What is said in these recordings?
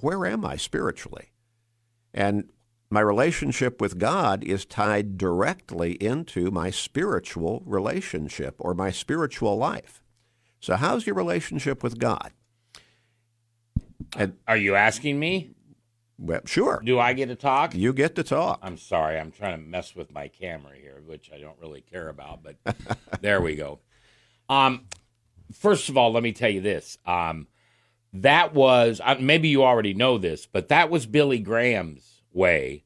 where am I spiritually? And my relationship with God is tied directly into my spiritual relationship or my spiritual life. So, how's your relationship with God? And, Are you asking me? Well, sure. Do I get to talk? You get to talk. I'm sorry. I'm trying to mess with my camera here, which I don't really care about, but there we go. Um, first of all, let me tell you this. Um, that was maybe you already know this, but that was Billy Graham's way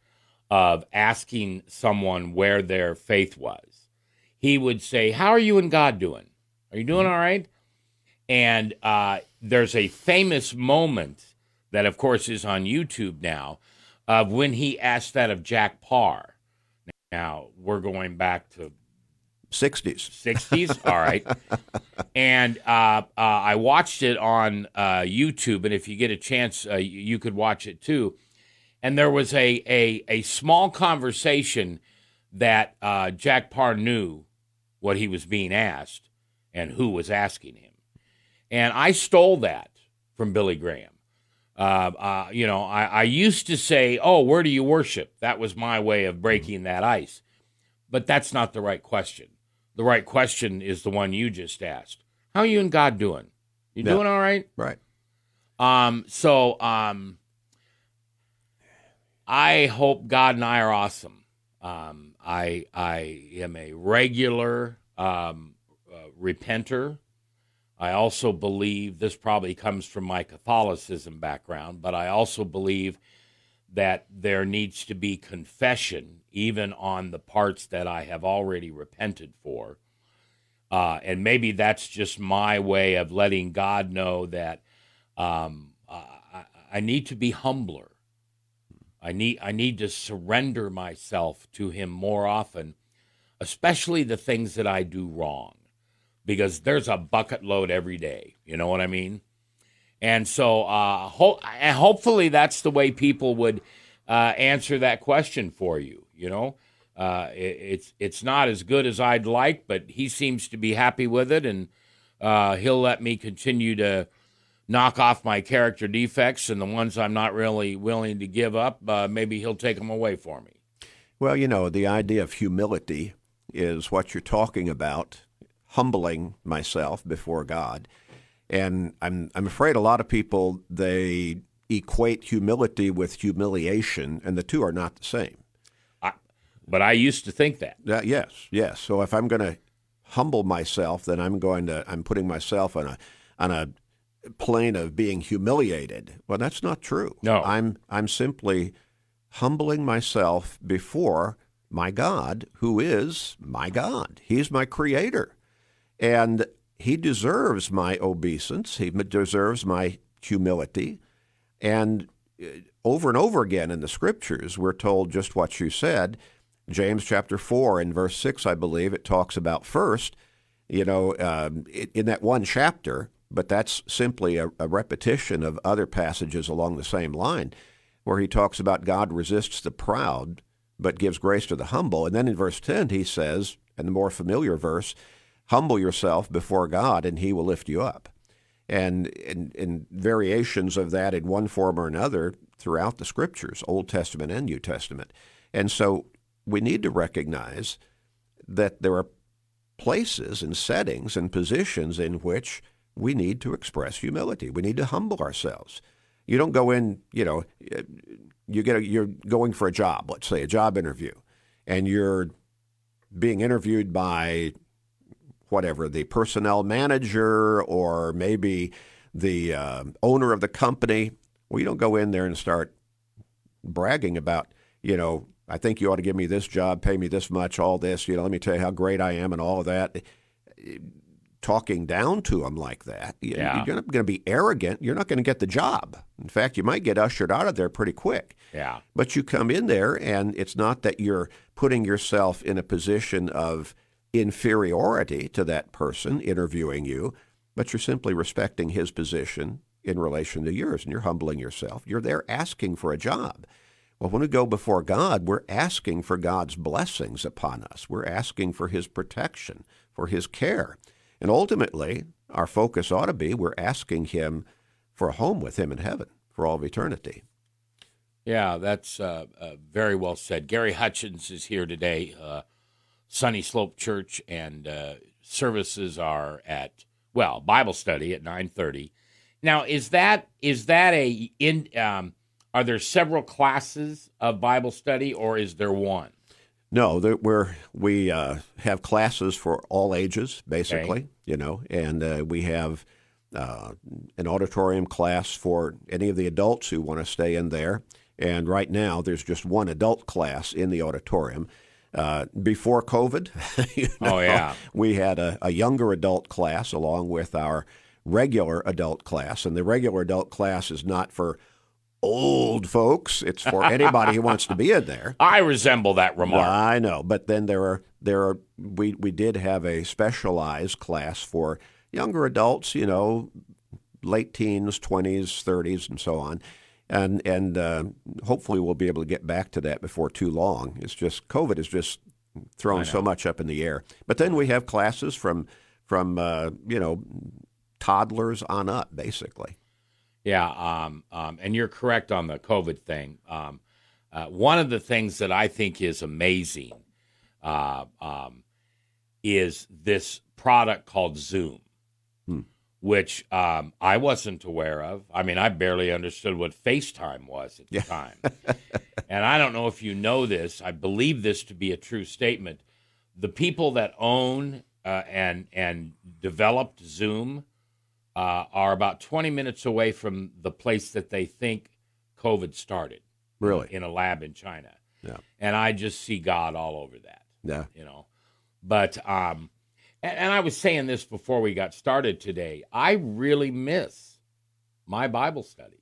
of asking someone where their faith was. He would say, "How are you and God doing? Are you doing all right?" And uh, there's a famous moment that, of course, is on YouTube now of when he asked that of Jack Paar. Now we're going back to 60s. 60s, all right. and uh, uh, I watched it on uh, YouTube, and if you get a chance, uh, you could watch it too. And there was a a, a small conversation that uh, Jack Paar knew what he was being asked and who was asking him. And I stole that from Billy Graham. Uh, uh, you know, I, I, used to say, "Oh, where do you worship?" That was my way of breaking that ice, but that's not the right question. The right question is the one you just asked. How are you and God doing? You yeah. doing all right? Right. Um. So, um, I hope God and I are awesome. Um. I I am a regular um, uh, repenter. I also believe this probably comes from my Catholicism background, but I also believe that there needs to be confession even on the parts that I have already repented for. Uh, and maybe that's just my way of letting God know that um, I, I need to be humbler. I need I need to surrender myself to Him more often, especially the things that I do wrong because there's a bucket load every day. You know what I mean? And so, uh, ho- hopefully, that's the way people would uh, answer that question for you. You know, uh, it, it's it's not as good as I'd like, but he seems to be happy with it, and uh, he'll let me continue to knock off my character defects and the ones I'm not really willing to give up. Uh, maybe he'll take them away for me. Well, you know, the idea of humility is what you're talking about humbling myself before God. And I'm I'm afraid a lot of people they equate humility with humiliation, and the two are not the same. But I used to think that. Uh, yes, yes. So if I'm going to humble myself, then I'm going to I'm putting myself on a on a plane of being humiliated. Well, that's not true. No, I'm I'm simply humbling myself before my God, who is my God. He's my creator. And he deserves my obeisance. He deserves my humility. And uh, over and over again in the scriptures, we're told just what you said. James chapter 4 and verse 6, I believe, it talks about first, you know, um, in that one chapter, but that's simply a, a repetition of other passages along the same line, where he talks about God resists the proud, but gives grace to the humble. And then in verse 10, he says, and the more familiar verse, humble yourself before God and he will lift you up. And in, variations of that in one form or another throughout the scriptures, Old Testament and New Testament. And so we need to recognize that there are places and settings and positions in which we need to express humility. We need to humble ourselves. You don't go in, you know, you get a, you're going for a job, let's say a job interview, and you're being interviewed by whatever, the personnel manager or maybe the uh, owner of the company. Well, you don't go in there and start bragging about, you know, I think you ought to give me this job, pay me this much, all this, you know, let me tell you how great I am and all of that. Talking down to them like that, yeah. you're going to be arrogant. You're not going to get the job. In fact, you might get ushered out of there pretty quick. Yeah. But you come in there, and it's not that you're putting yourself in a position of inferiority to that person interviewing you, but you're simply respecting his position in relation to yours and you're humbling yourself. You're there asking for a job. Well, when we go before God, we're asking for God's blessings upon us. We're asking for his protection, for his care. And ultimately, our focus ought to be we're asking him for a home with him in heaven, for all of eternity. Yeah, that's uh, uh, very well said. Gary Hutchins is here today, uh, Sunny Slope Church, and uh, services are at well Bible study at nine thirty. Now, is that is that a in? Um, are there several classes of Bible study, or is there one? No, there, we're, we uh, have classes for all ages, basically. Okay. You know, and uh, we have uh, an auditorium class for any of the adults who want to stay in there. And right now, there's just one adult class in the auditorium. Uh, before COVID, you know, Oh, yeah. we had a, a younger adult class along with our regular adult class. And the regular adult class is not for old folks; it's for anybody who wants to be in there. I resemble that remark. I know, but then there are there are we we did have a specialized class for younger adults, you know, late teens, twenties, thirties, and so on, and and uh, hopefully we'll be able to get back to that before too long. It's just COVID is just thrown so much up in the air. But then we have classes from from uh, you know toddlers on up, basically. Yeah, um, um, and you're correct on the COVID thing. Um, uh, one of the things that I think is amazing uh, um, is this product called Zoom, Hmm. which um, I wasn't aware of. I mean, I barely understood what FaceTime was at the Yeah. time. and I don't know if you know this. I believe this to be a true statement. The people that own uh, and and developed Zoom uh, are about 20 minutes away from the place that they think COVID started. Really? In a lab in China. Yeah. And I just see God all over that, Yeah. you know. But, um, and, and I was saying this before we got started today. I really miss my Bible studies.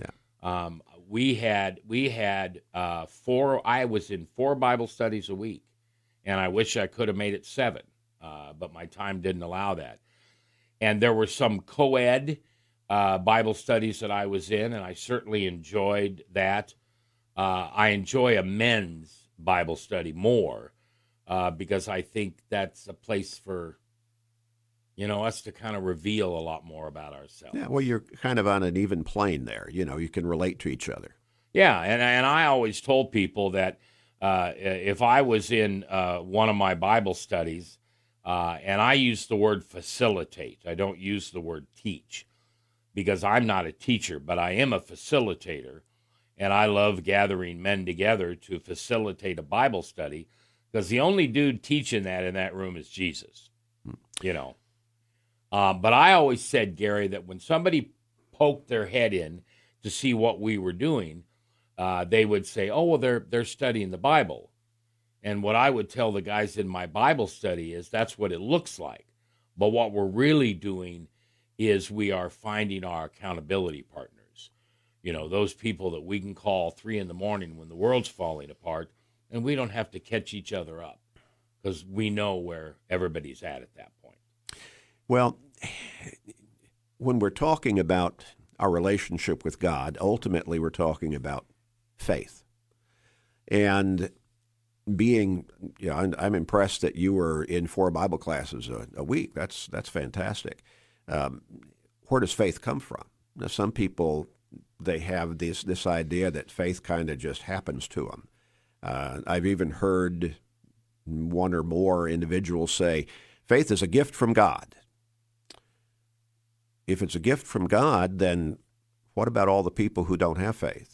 Yeah. Um, we had, we had, uh, four, I was in four Bible studies a week and I wish I could have made it seven, uh, but my time didn't allow that. And there were some co ed uh, Bible studies that I was in, and I certainly enjoyed that. Uh, I enjoy a men's Bible study more uh, because I think that's a place for, you know, us to kind of reveal a lot more about ourselves. Yeah. Well, you're kind of on an even plane there. You know, you can relate to each other. Yeah, and and I always told people that uh, if I was in uh, one of my Bible studies, uh, and I use the word facilitate, I don't use the word teach, because I'm not a teacher, but I am a facilitator, and I love gathering men together to facilitate a Bible study, because the only dude teaching that in that room is Jesus, you know. Um, but I always said, Gary, that when somebody poked their head in to see what we were doing, uh, they would say, "Oh, well, they're they're studying the Bible," and what I would tell the guys in my Bible study is that's what it looks like, but what we're really doing is we are finding our accountability partners. You know, those people that we can call three in the morning when the world's falling apart, and we don't have to catch each other up because we know where everybody's at at that point. Well, when we're talking about our relationship with God, ultimately we're talking about faith. And being, you know, I'm- I'm impressed that you were in four Bible classes a, a week. That's that's fantastic. Um, where does faith come from? Now, some people they have this this idea that faith kind of just happens to them. Uh, I've even heard one or more individuals say, "Faith is a gift from God." if it's a gift from God, then what about all the people who don't have faith?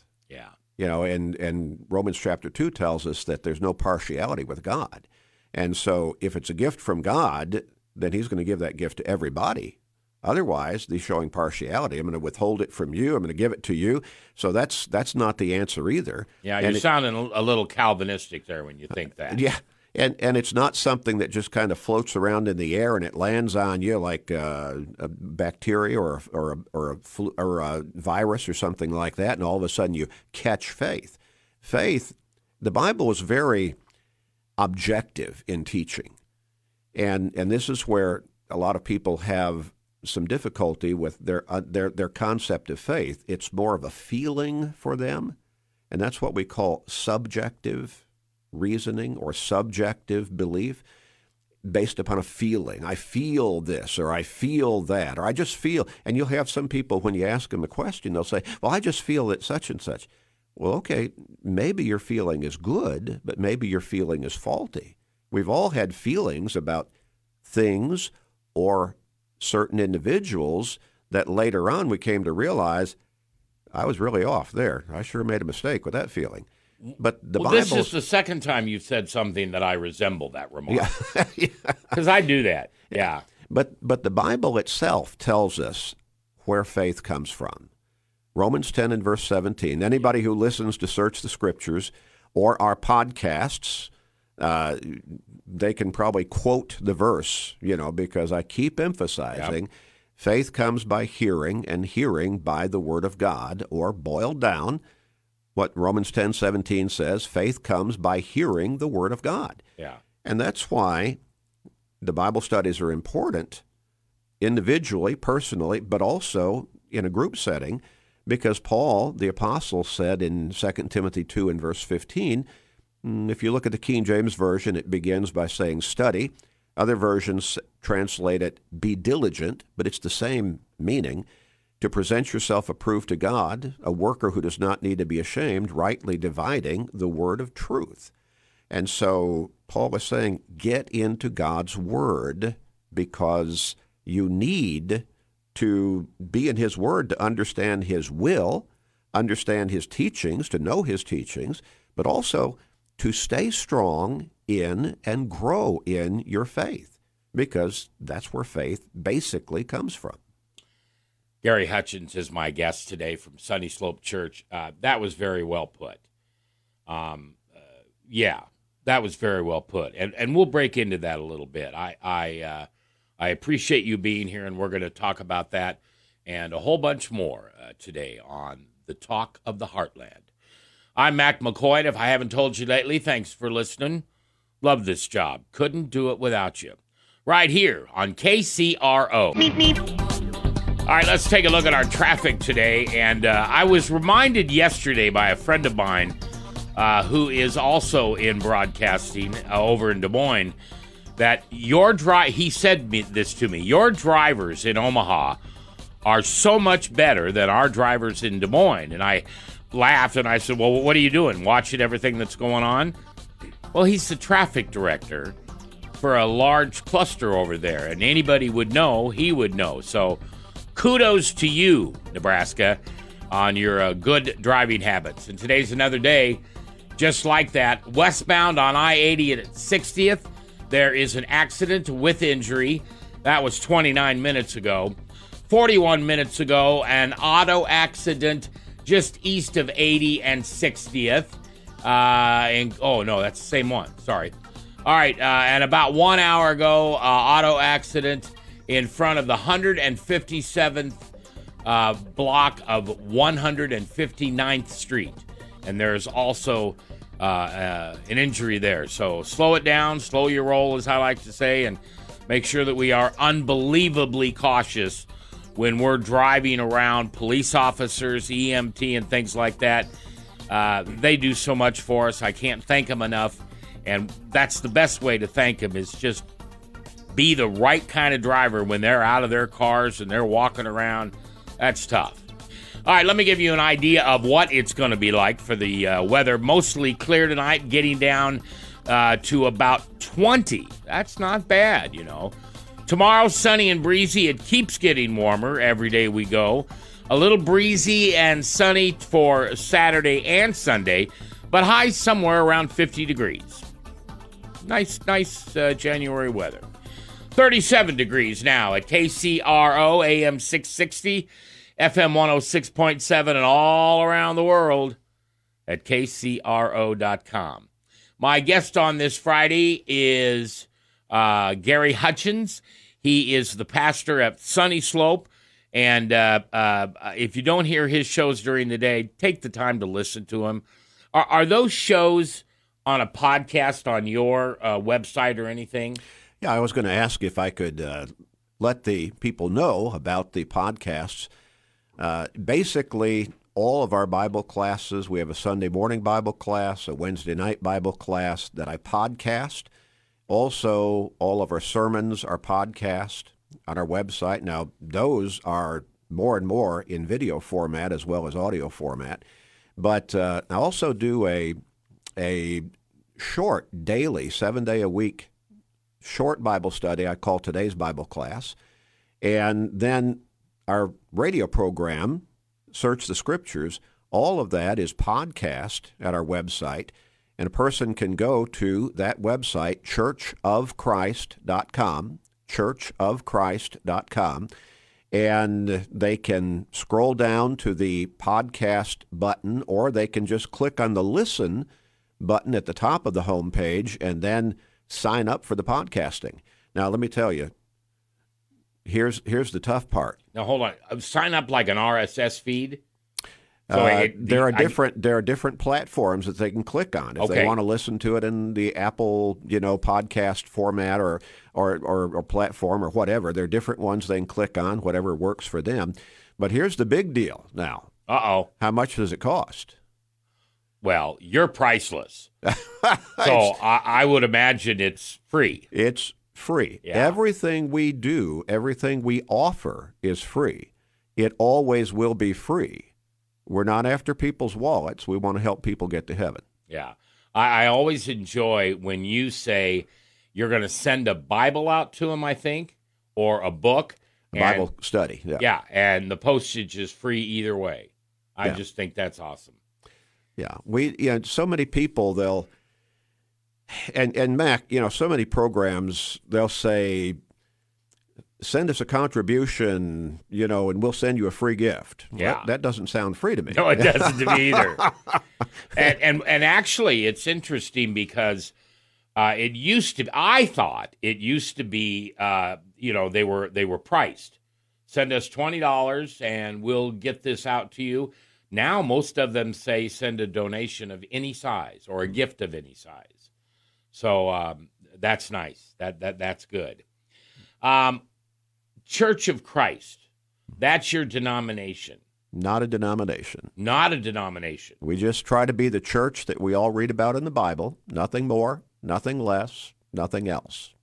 You know, and, and Romans chapter 2 tells us that there's no partiality with God. And so if it's a gift from God, then he's going to give that gift to everybody. Otherwise, he's showing partiality. I'm going to withhold it from you. I'm going to give it to you. So that's that's not the answer either. Yeah, And you're it- sounding a little Calvinistic there when you think that. yeah, and and it's not something that just kind of floats around in the air and it lands on you like uh, a bacteria or a, or a, or a flu, or a virus or something like that, and all of a sudden you catch faith. Faith, the Bible is very objective in teaching, and and this is where a lot of people have some difficulty with their uh, their their concept of faith. It's more of a feeling for them, and that's what we call subjective reasoning or subjective belief. based upon a feeling. I feel this or I feel that or I just feel. And you'll have some people, when you ask them a question, they'll say, Well, I just feel that such and such. Well, okay, maybe your feeling is good, but maybe your feeling is faulty. We've all had feelings about things or certain individuals that later on we came to realize I was really off there. I sure made a mistake with that feeling. But the well, Bible. this is the second time you've said something that I resemble that remark. yeah. Because I do that. Yeah. But but the Bible itself tells us where faith comes from. Romans 10 and verse 17. Anybody who listens to Search the Scriptures or our podcasts, uh, they can probably quote the verse, you know, because I keep emphasizing Yep. faith comes by hearing, and hearing by the Word of God, or boiled down, what Romans 10 17 says faith comes by hearing the Word of God. Yeah. And that's why the Bible studies are important individually, personally, but also in a group setting, because Paul, the apostle, said in 2 Timothy 2 and verse 15, mm, if you look at the King James Version, it begins by saying study. Other versions translate it be diligent, but it's the same meaning. To present yourself approved to God, a worker who does not need to be ashamed, rightly dividing the word of truth. And so Paul is saying, get into God's Word because you need to be in His Word to understand His will, understand His teachings, to know His teachings, but also to stay strong in and grow in your faith because that's where faith basically comes from. Gary Hutchins is my guest today from Sunny Slope Church. Uh, that was very well put. Um, uh, yeah, that was very well put, and and we'll break into that a little bit. I I uh, I appreciate you being here, and we're going to talk about that and a whole bunch more uh, today on the Talk of the Heartland. I'm Mac McCoy. If I haven't told you lately, thanks for listening. Love this job. Couldn't do it without you. Right here on KCRO. All right, let's take a look at our traffic today. And uh, I was reminded yesterday by a friend of mine uh, who is also in broadcasting uh, over in Des Moines that your drive, he said me, this to me, your drivers in Omaha are so much better than our drivers in Des Moines. And I laughed and I said, Well, what are you doing? Watching everything that's going on? Well, he's the traffic director for a large cluster over there, and anybody would know, he would know. So, kudos to you, Nebraska, on your uh, good driving habits. And today's another day just like that. Westbound on I 80 at 60th, there is an accident with injury. That was 29 minutes ago. 41 minutes ago, an auto accident just east of 80 and 60th. Uh, and oh no, that's the same one. Sorry. All right, uh, and about one hour ago, uh, auto accident in front of the 157th uh, block of 159th Street, and there's also uh, uh, an injury there. So slow it down, slow your roll, as I like to say, and make sure that we are unbelievably cautious when we're driving around. Police officers, EMT, and things like that. Uh, they do so much for us. I can't thank them enough. And that's the best way to thank them is just be the right kind of driver when they're out of their cars and they're walking around. That's tough. All right, let me give you an idea of what it's going to be like for the uh, weather. Mostly clear tonight, getting down uh, to about 20. That's not bad, you know. Tomorrow, sunny and breezy. It keeps getting warmer every day we go. A little breezy and sunny for Saturday and Sunday, but highs somewhere around 50 degrees. Nice, nice uh, January weather. 37 degrees now at KCRO AM 660, FM 106.7, and all around the world at KCRO.com. My guest on this Friday is uh, Gary Hutchins. He is the pastor at Sunny Slope. And uh, uh, if you don't hear his shows during the day, take the time to listen to him. Are, are those shows on a podcast on your uh, website or anything? Yeah, I was going to ask if I could uh, let the people know about the podcasts. Uh, basically, all of our Bible classes, we have a Sunday morning Bible class, a Wednesday night Bible class that I podcast. Also, all of our sermons are podcast on our website. Now, those are more and more in video format as well as audio format. But uh, I also do a a short daily, seven day a week short Bible study I call today's Bible class. And then our radio program, Search the Scriptures, all of that is podcast at our website. And a person can go to that website, churchofchrist.com, churchofchrist.com, and they can scroll down to the podcast button, or they can just click on the listen button at the top of the home page and then sign up for the podcasting. Now, let me tell you, here's here's the tough part. Now hold on. Uh, sign up like an RSS feed. So uh, it, there are different I, there are different platforms that they can click on if okay. they want to listen to it in the Apple you know podcast format or, or or or platform or whatever. There are different ones they can click on, whatever works for them. But here's the big deal now. Uh oh. How much does it cost? Well, you're priceless. so I, I, would imagine it's free. It's free. Yeah. Everything we do, everything we offer is free. It always will be free. We're not after people's wallets. We want to help people get to heaven. Yeah. I, I always enjoy when you say you're going to send a Bible out to them, I think, or a book. A Bible study. Yeah. Yeah. And the postage is free either way. I yeah. just think that's awesome. Yeah, we you know so many people they'll and and Mac you know so many programs they'll say send us a contribution you know and we'll send you a free gift. Yeah, that, that doesn't sound free to me. No, it doesn't to me either. and, and and actually, it's interesting because. Uh, it used to. I thought it used to be. Uh, you know, they were they were priced. Send us twenty dollars, and we'll get this out to you. Now, most of them say send a donation of any size or a mm. gift of any size. So um, that's nice. That that that's good. Um, Church of Christ. That's your denomination. Not a denomination. Not a denomination. We just try to be the church that we all read about in the Bible. Nothing more, nothing less, nothing else.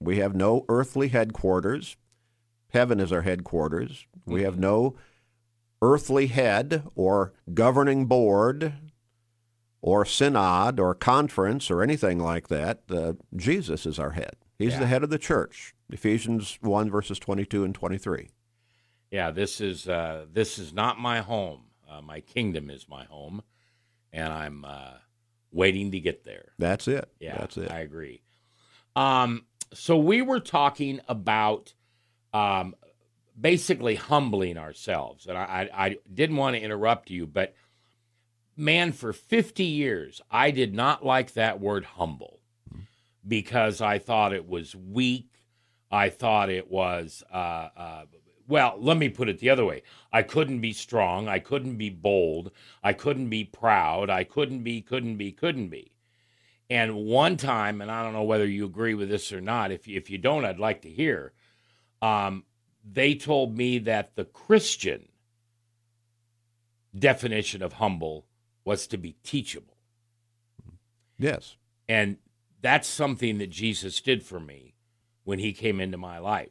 We have no earthly headquarters. Heaven is our headquarters. We have mm-hmm. no earthly head or governing board or synod or conference or anything like that. Uh, Jesus is our head. He's yeah. the head of the church. Ephesians 1 verses 22 and 23. Yeah, this is uh, this is not my home. Uh, my kingdom is my home, and I'm uh, waiting to get there. That's it. Yeah, that's it. I agree. Um, so we were talking about um, basically humbling ourselves. And I, I, I didn't want to interrupt you, but man, for 50 years, I did not like that word humble because I thought it was weak. I thought it was, uh, uh, well, let me put it the other way. I couldn't be strong. I couldn't be bold. I couldn't be proud. I couldn't be, couldn't be, couldn't be. And one time, and I don't know whether you agree with this or not. If if you don't, I'd like to hear. Um, they told me that the Christian definition of humble was to be teachable. Yes. And that's something that Jesus did for me when he came into my life.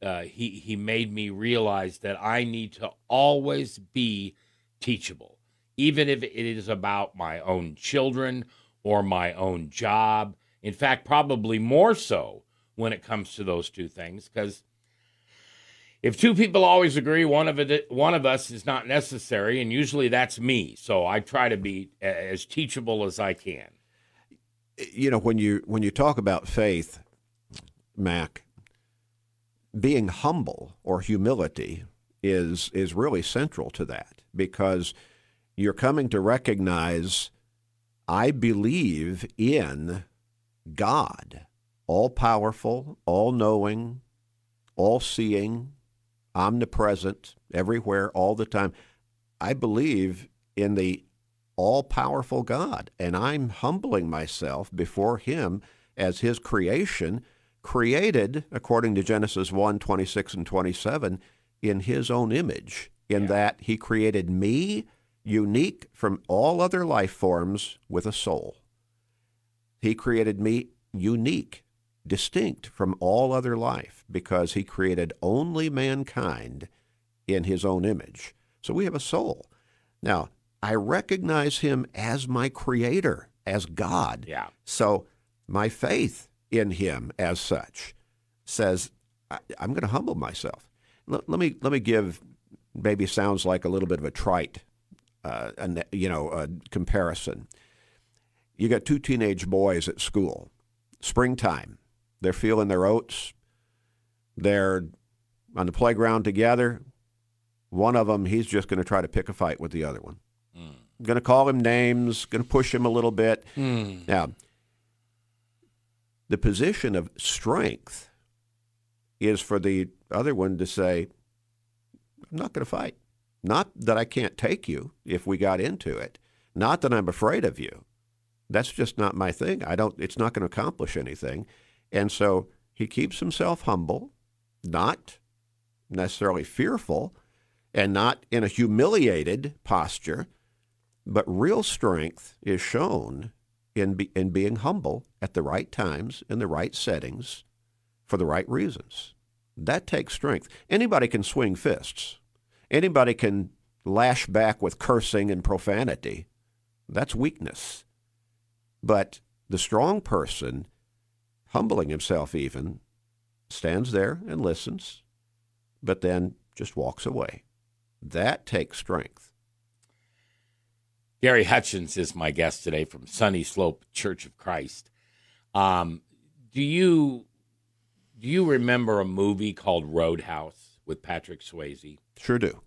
Uh, he, he made me realize that I need to always be teachable, even if it is about my own children or my own job. In fact, probably more so when it comes to those two things, because if two people always agree, one of it, one of us is not necessary, and usually that's me. So I try to be as teachable as I can. You know, when you when you talk about faith, Mac, being humble or humility is is really central to that because you're coming to recognize I believe in God, all powerful, all knowing, all seeing, omnipresent, everywhere, all the time. I believe in the all powerful God, and I'm humbling myself before Him as His creation, created, according to Genesis 1 26 and 27, in His own image, in yeah. that He created me unique from all other life forms with a soul. He created me unique, distinct from all other life because he created only mankind in his own image. So we have a soul. Now, I recognize him as my creator, as God. Yeah. So my faith in him as such says I, am going to humble myself. L- let me let me give maybe sounds like a little bit of a trite, uh, a, you know, a comparison. You got two teenage boys at school, springtime. They're feeling their oats. They're on the playground together. One of them, he's just going to try to pick a fight with the other one. Mm. Going to call him names, going to push him a little bit. Mm. Now, the position of strength is for the other one to say, I'm not going to fight. Not that I can't take you if we got into it. Not that I'm afraid of you. That's just not my thing. I don't it's not going to accomplish anything. And so he keeps himself humble, not necessarily fearful, and not in a humiliated posture, but real strength is shown in, be, in being humble at the right times, in the right settings, for the right reasons. That takes strength. Anybody can swing fists. Anybody can lash back with cursing and profanity. That's weakness. But the strong person, humbling himself even, stands there and listens, but then just walks away. That takes strength. Gary Hutchins is my guest today from Sunny Slope Church of Christ. Um, do you do you remember a movie called Roadhouse with Patrick Swayze? Sure do.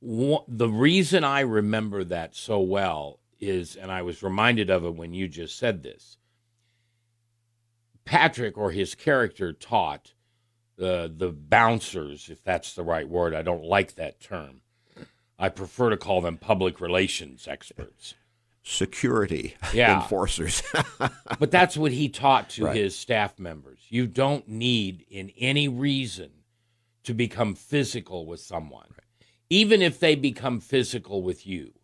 the reason I remember that so well is, and I was reminded of it when you just said this. Patrick or his character taught the the bouncers, if that's the right word. I don't like that term. I prefer to call them public relations experts. Security yeah. enforcers. but that's what he taught to right. his staff members. You don't need, in any reason, to become physical with someone. Right. Even if they become physical with you,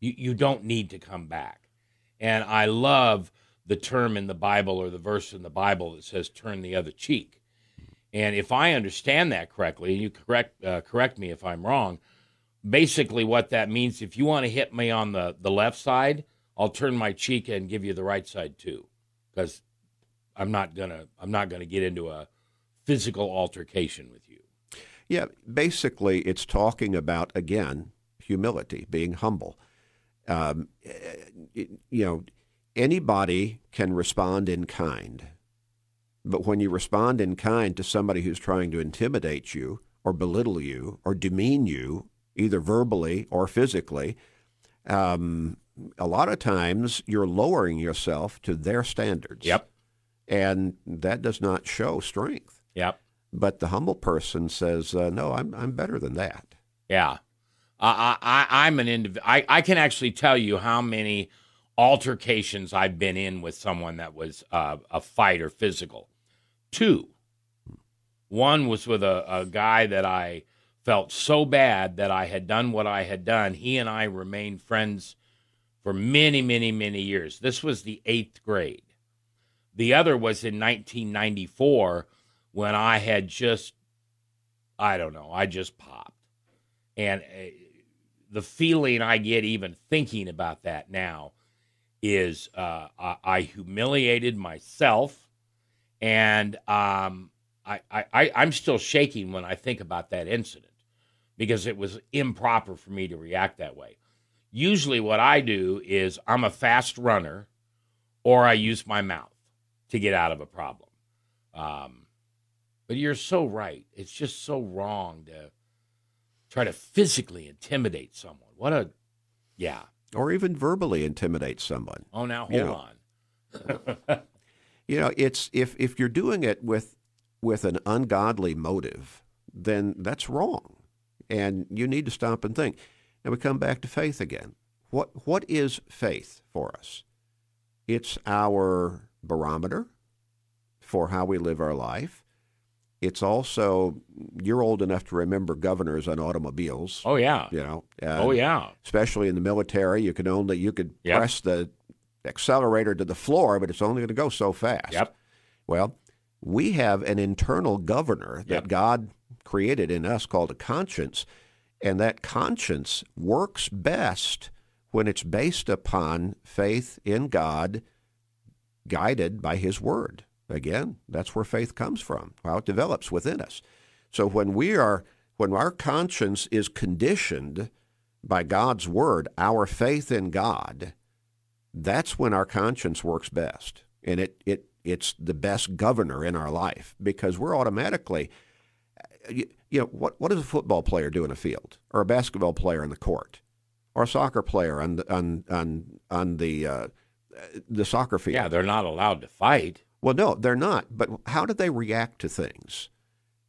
you, you don't need to come back. And I love the term in the Bible or the verse in the Bible that says, turn the other cheek. And if I understand that correctly, and you correct uh, correct me if I'm wrong, basically what that means, if you want to hit me on the, the left side, I'll turn my cheek and give you the right side too, because I'm not gonna I'm not gonna get into a physical altercation with you. Yeah, basically, it's talking about again humility, being humble. Um, you know, anybody can respond in kind but when you respond in kind to somebody who's trying to intimidate you or belittle you or demean you, either verbally or physically, um, a lot of times you're lowering yourself to their standards. Yep. And that does not show strength. Yep. But the humble person says, uh, "No, I'm I'm better than that." Yeah, I, I I'm an individual. I I can actually tell you how many altercations I've been in with someone that was uh, a fight or physical two. One was with a, a guy that I felt so bad that I had done what I had done. He and I remained friends for many, many, many years. This was the eighth grade. The other was in 1994 when I had just, I don't know, I just popped. And uh, the feeling I get even thinking about that now is uh, I, I humiliated myself and um, I, I, I'm still shaking when I think about that incident because it was improper for me to react that way. Usually, what I do is I'm a fast runner or I use my mouth to get out of a problem. Um, but you're so right. It's just so wrong to try to physically intimidate someone. What a, yeah. Or even verbally intimidate someone. Oh, now hold you know. on. You know, it's if if you're doing it with with an ungodly motive, then that's wrong, and you need to stop and think. And we come back to faith again. What what is faith for us? It's our barometer for how we live our life. It's also you're old enough to remember governors on automobiles. Oh yeah, you know. Uh, oh yeah. Especially in the military, you could only you could yep. press the accelerator to the floor, but it's only going to go so fast. Yep. Well, we have an internal governor that Yep. God created in us called a conscience, and that conscience works best when it's based upon faith in God, guided by His Word. Again, that's where faith comes from, how it develops within us. So when we are, when our conscience is conditioned by God's Word, our faith in God, that's when our conscience works best, and it it it's the best governor in our life because we're automatically, you, you know, what what does a football player do in a field, or a basketball player in the court, or a soccer player on the, on on on the uh, the soccer field? Yeah, they're not allowed to fight. Well, no, they're not. But how do they react to things?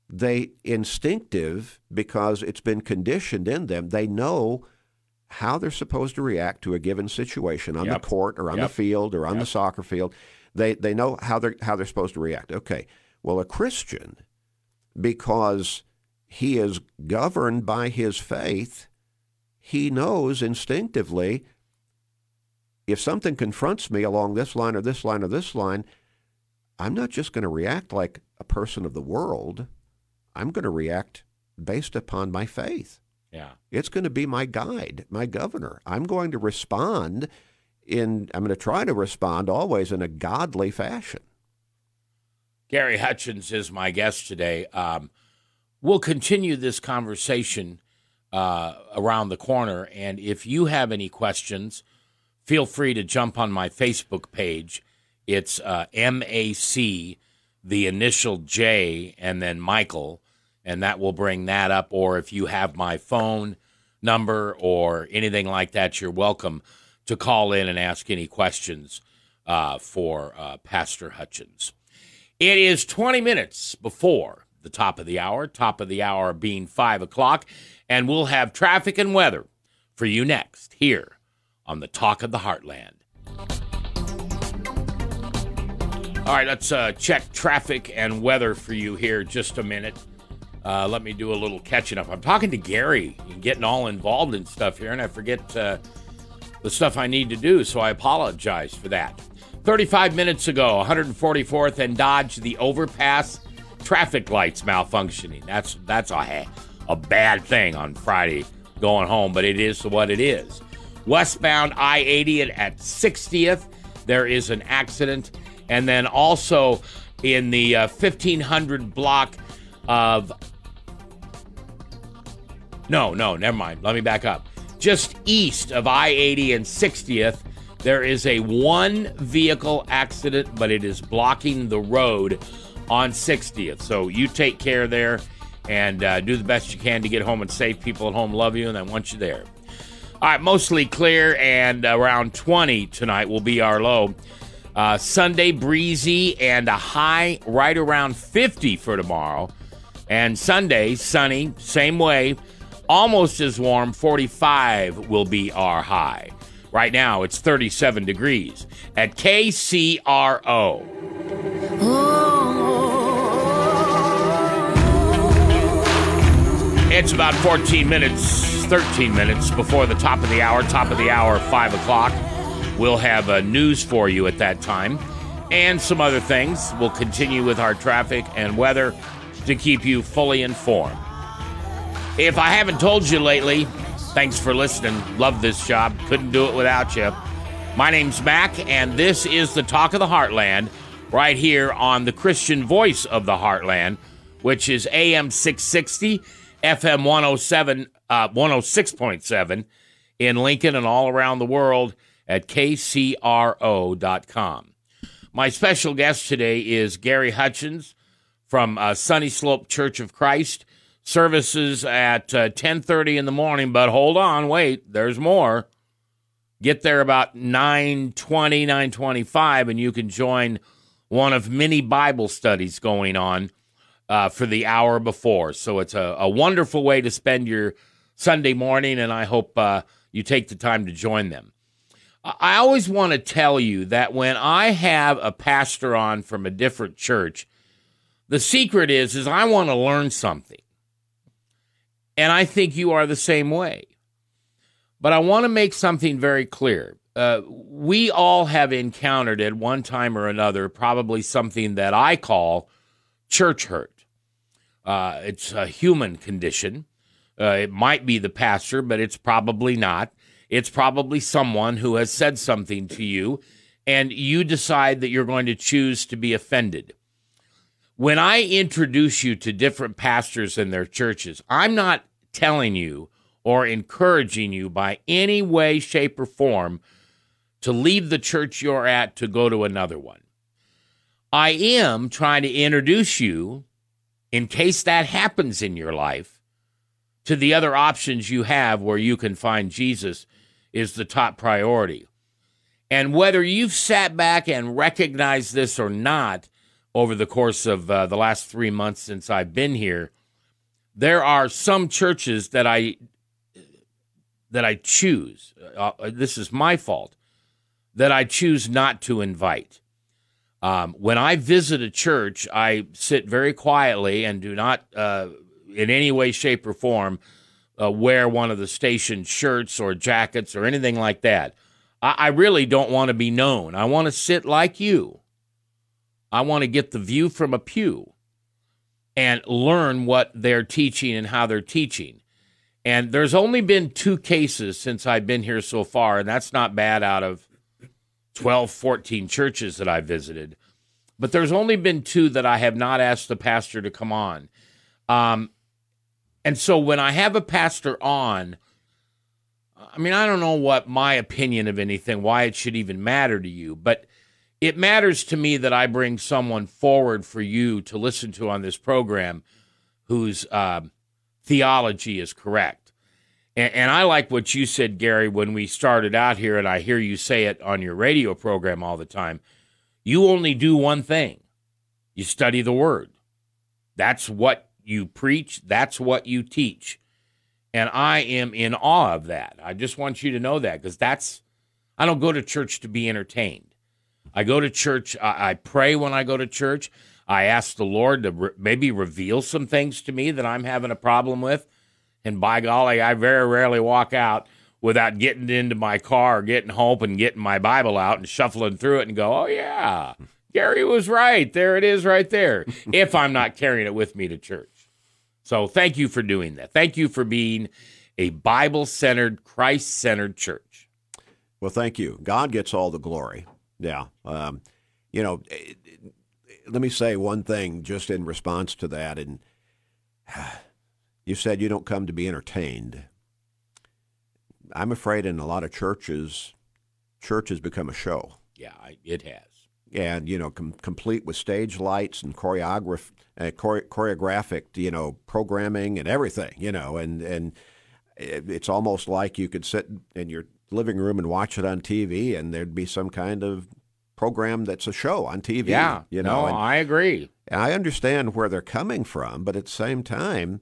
They instinctive because it's been conditioned in them. They know how they're supposed to react to a given situation on Yep. the court or on Yep. the field or on the soccer field. They they know how they're how they're supposed to react. Okay. Well, a Christian, because he is governed by his faith, he knows instinctively if something confronts me along this line or this line or this line, I'm not just going to react like a person of the world. I'm going to react based upon my faith. Yeah. It's going to be my guide, my governor. I'm going to respond in, I'm going to try to respond always in a godly fashion. Gary Hutchins is my guest today. Um, we'll continue this conversation uh, around the corner. And if you have any questions, feel free to jump on my Facebook page. It's uh, MAC, the initial J, and then Michael, and that will bring that up. Or if you have my phone number or anything like that, you're welcome to call in and ask any questions uh, for uh, Pastor Hutchins. It is 20 minutes before the top of the hour, top of the hour being 5 o'clock, and we'll have traffic and weather for you next here on the Talk of the Heartland. All right, let's uh, check traffic and weather for you here just a minute. Uh, let me do a little catching up. I'm talking to Gary and getting all involved in stuff here, and I forget uh, the stuff I need to do, so I apologize for that. 35 minutes ago, 144th and Dodge, the overpass traffic lights malfunctioning. That's that's a a bad thing on Friday going home, but it is what it is. Westbound I-80 at- at 60th, there is an accident, and then also in the uh, 1500 block of no, no, never mind. Let me back up. Just east of I 80 and 60th, there is a one vehicle accident, but it is blocking the road on 60th. So you take care there and uh, do the best you can to get home and safe. People at home love you and they want you there. All right, mostly clear and around 20 tonight will be our low. Uh, Sunday breezy and a high right around 50 for tomorrow. And Sunday, sunny, same way, almost as warm, 45 will be our high. Right now, it's 37 degrees at KCRO. It's about 14 minutes, 13 minutes before the top of the hour, top of the hour, 5 o'clock. We'll have uh, news for you at that time and some other things. We'll continue with our traffic and weather to keep you fully informed. If I haven't told you lately, thanks for listening. Love this job. Couldn't do it without you. My name's Mac, and this is the Talk of the Heartland right here on the Christian Voice of the Heartland, which is AM 660, FM 107, uh, 106.7 in Lincoln and all around the world at kcro.com. My special guest today is Gary Hutchins from uh, Sunny Slope Church of Christ. Services at uh, 10:30 in the morning, but hold on, wait, there's more. Get there about 9:20, 9:25 and you can join one of many Bible studies going on uh, for the hour before. So it's a, a wonderful way to spend your Sunday morning, and I hope uh, you take the time to join them. I always want to tell you that when I have a pastor on from a different church, the secret is is I want to learn something. And I think you are the same way. But I want to make something very clear. uh, we all have encountered at one time or another probably something that I call church hurt. Uh, it's a human condition. Uh, it might be the pastor, but it's probably not. It's probably someone who has said something to you, and you decide that you're going to choose to be offended. When I introduce you to different pastors and their churches, I'm not telling you or encouraging you by any way, shape, or form to leave the church you're at to go to another one. I am trying to introduce you, in case that happens in your life, to the other options you have where you can find Jesus is the top priority. And whether you've sat back and recognized this or not over the course of uh, the last three months since I've been here, there are some churches that I that I choose. Uh, uh, this is my fault that I choose not to invite. Um, when I visit a church, I sit very quietly and do not, uh, in any way, shape, or form, uh, wear one of the station shirts or jackets or anything like that. I, I really don't want to be known. I want to sit like you. I want to get the view from a pew and learn what they're teaching and how they're teaching. And there's only been two cases since I've been here so far, and that's not bad out of 12, 14 churches that I visited. But there's only been two that I have not asked the pastor to come on. Um, and so when I have a pastor on, I mean, I don't know what my opinion of anything, why it should even matter to you, but it matters to me that I bring someone forward for you to listen to on this program whose uh, theology is correct. And, and, I like what you said, Gary, when we started out here, and I hear you say it on your radio program all the time. You only do one thing you study the Word. That's what you preach, that's what you teach. And I am in awe of that. I just want you to know that because that's, I don't go to church to be entertained. I go to church. I, I pray when I go to church. I ask the Lord to re- maybe reveal some things to me that I'm having a problem with. And by golly, I very rarely walk out without getting into my car getting home and getting my Bible out and shuffling through it and go, oh, yeah, Gary was right. There it is right there. if I'm not carrying it with me to church. So thank you for doing that. Thank you for being a Bible centered, Christ centered church. Well, thank you. God gets all the glory. Yeah. Um, you know, eh, let me say one thing just in response to that. And you said you don't come to be entertained. I'm afraid in a lot of churches, church has become a show. Yeah, it has. And you know, com- complete with stage lights and choreograph, uh, chore- choreographic, you know, programming and everything. You know, and and it's almost like you could sit in your living room and watch it on TV, and there'd be some kind of program that's a show on TV. Yeah, you know, no, and, I agree. I understand where they're coming from, but at the same time,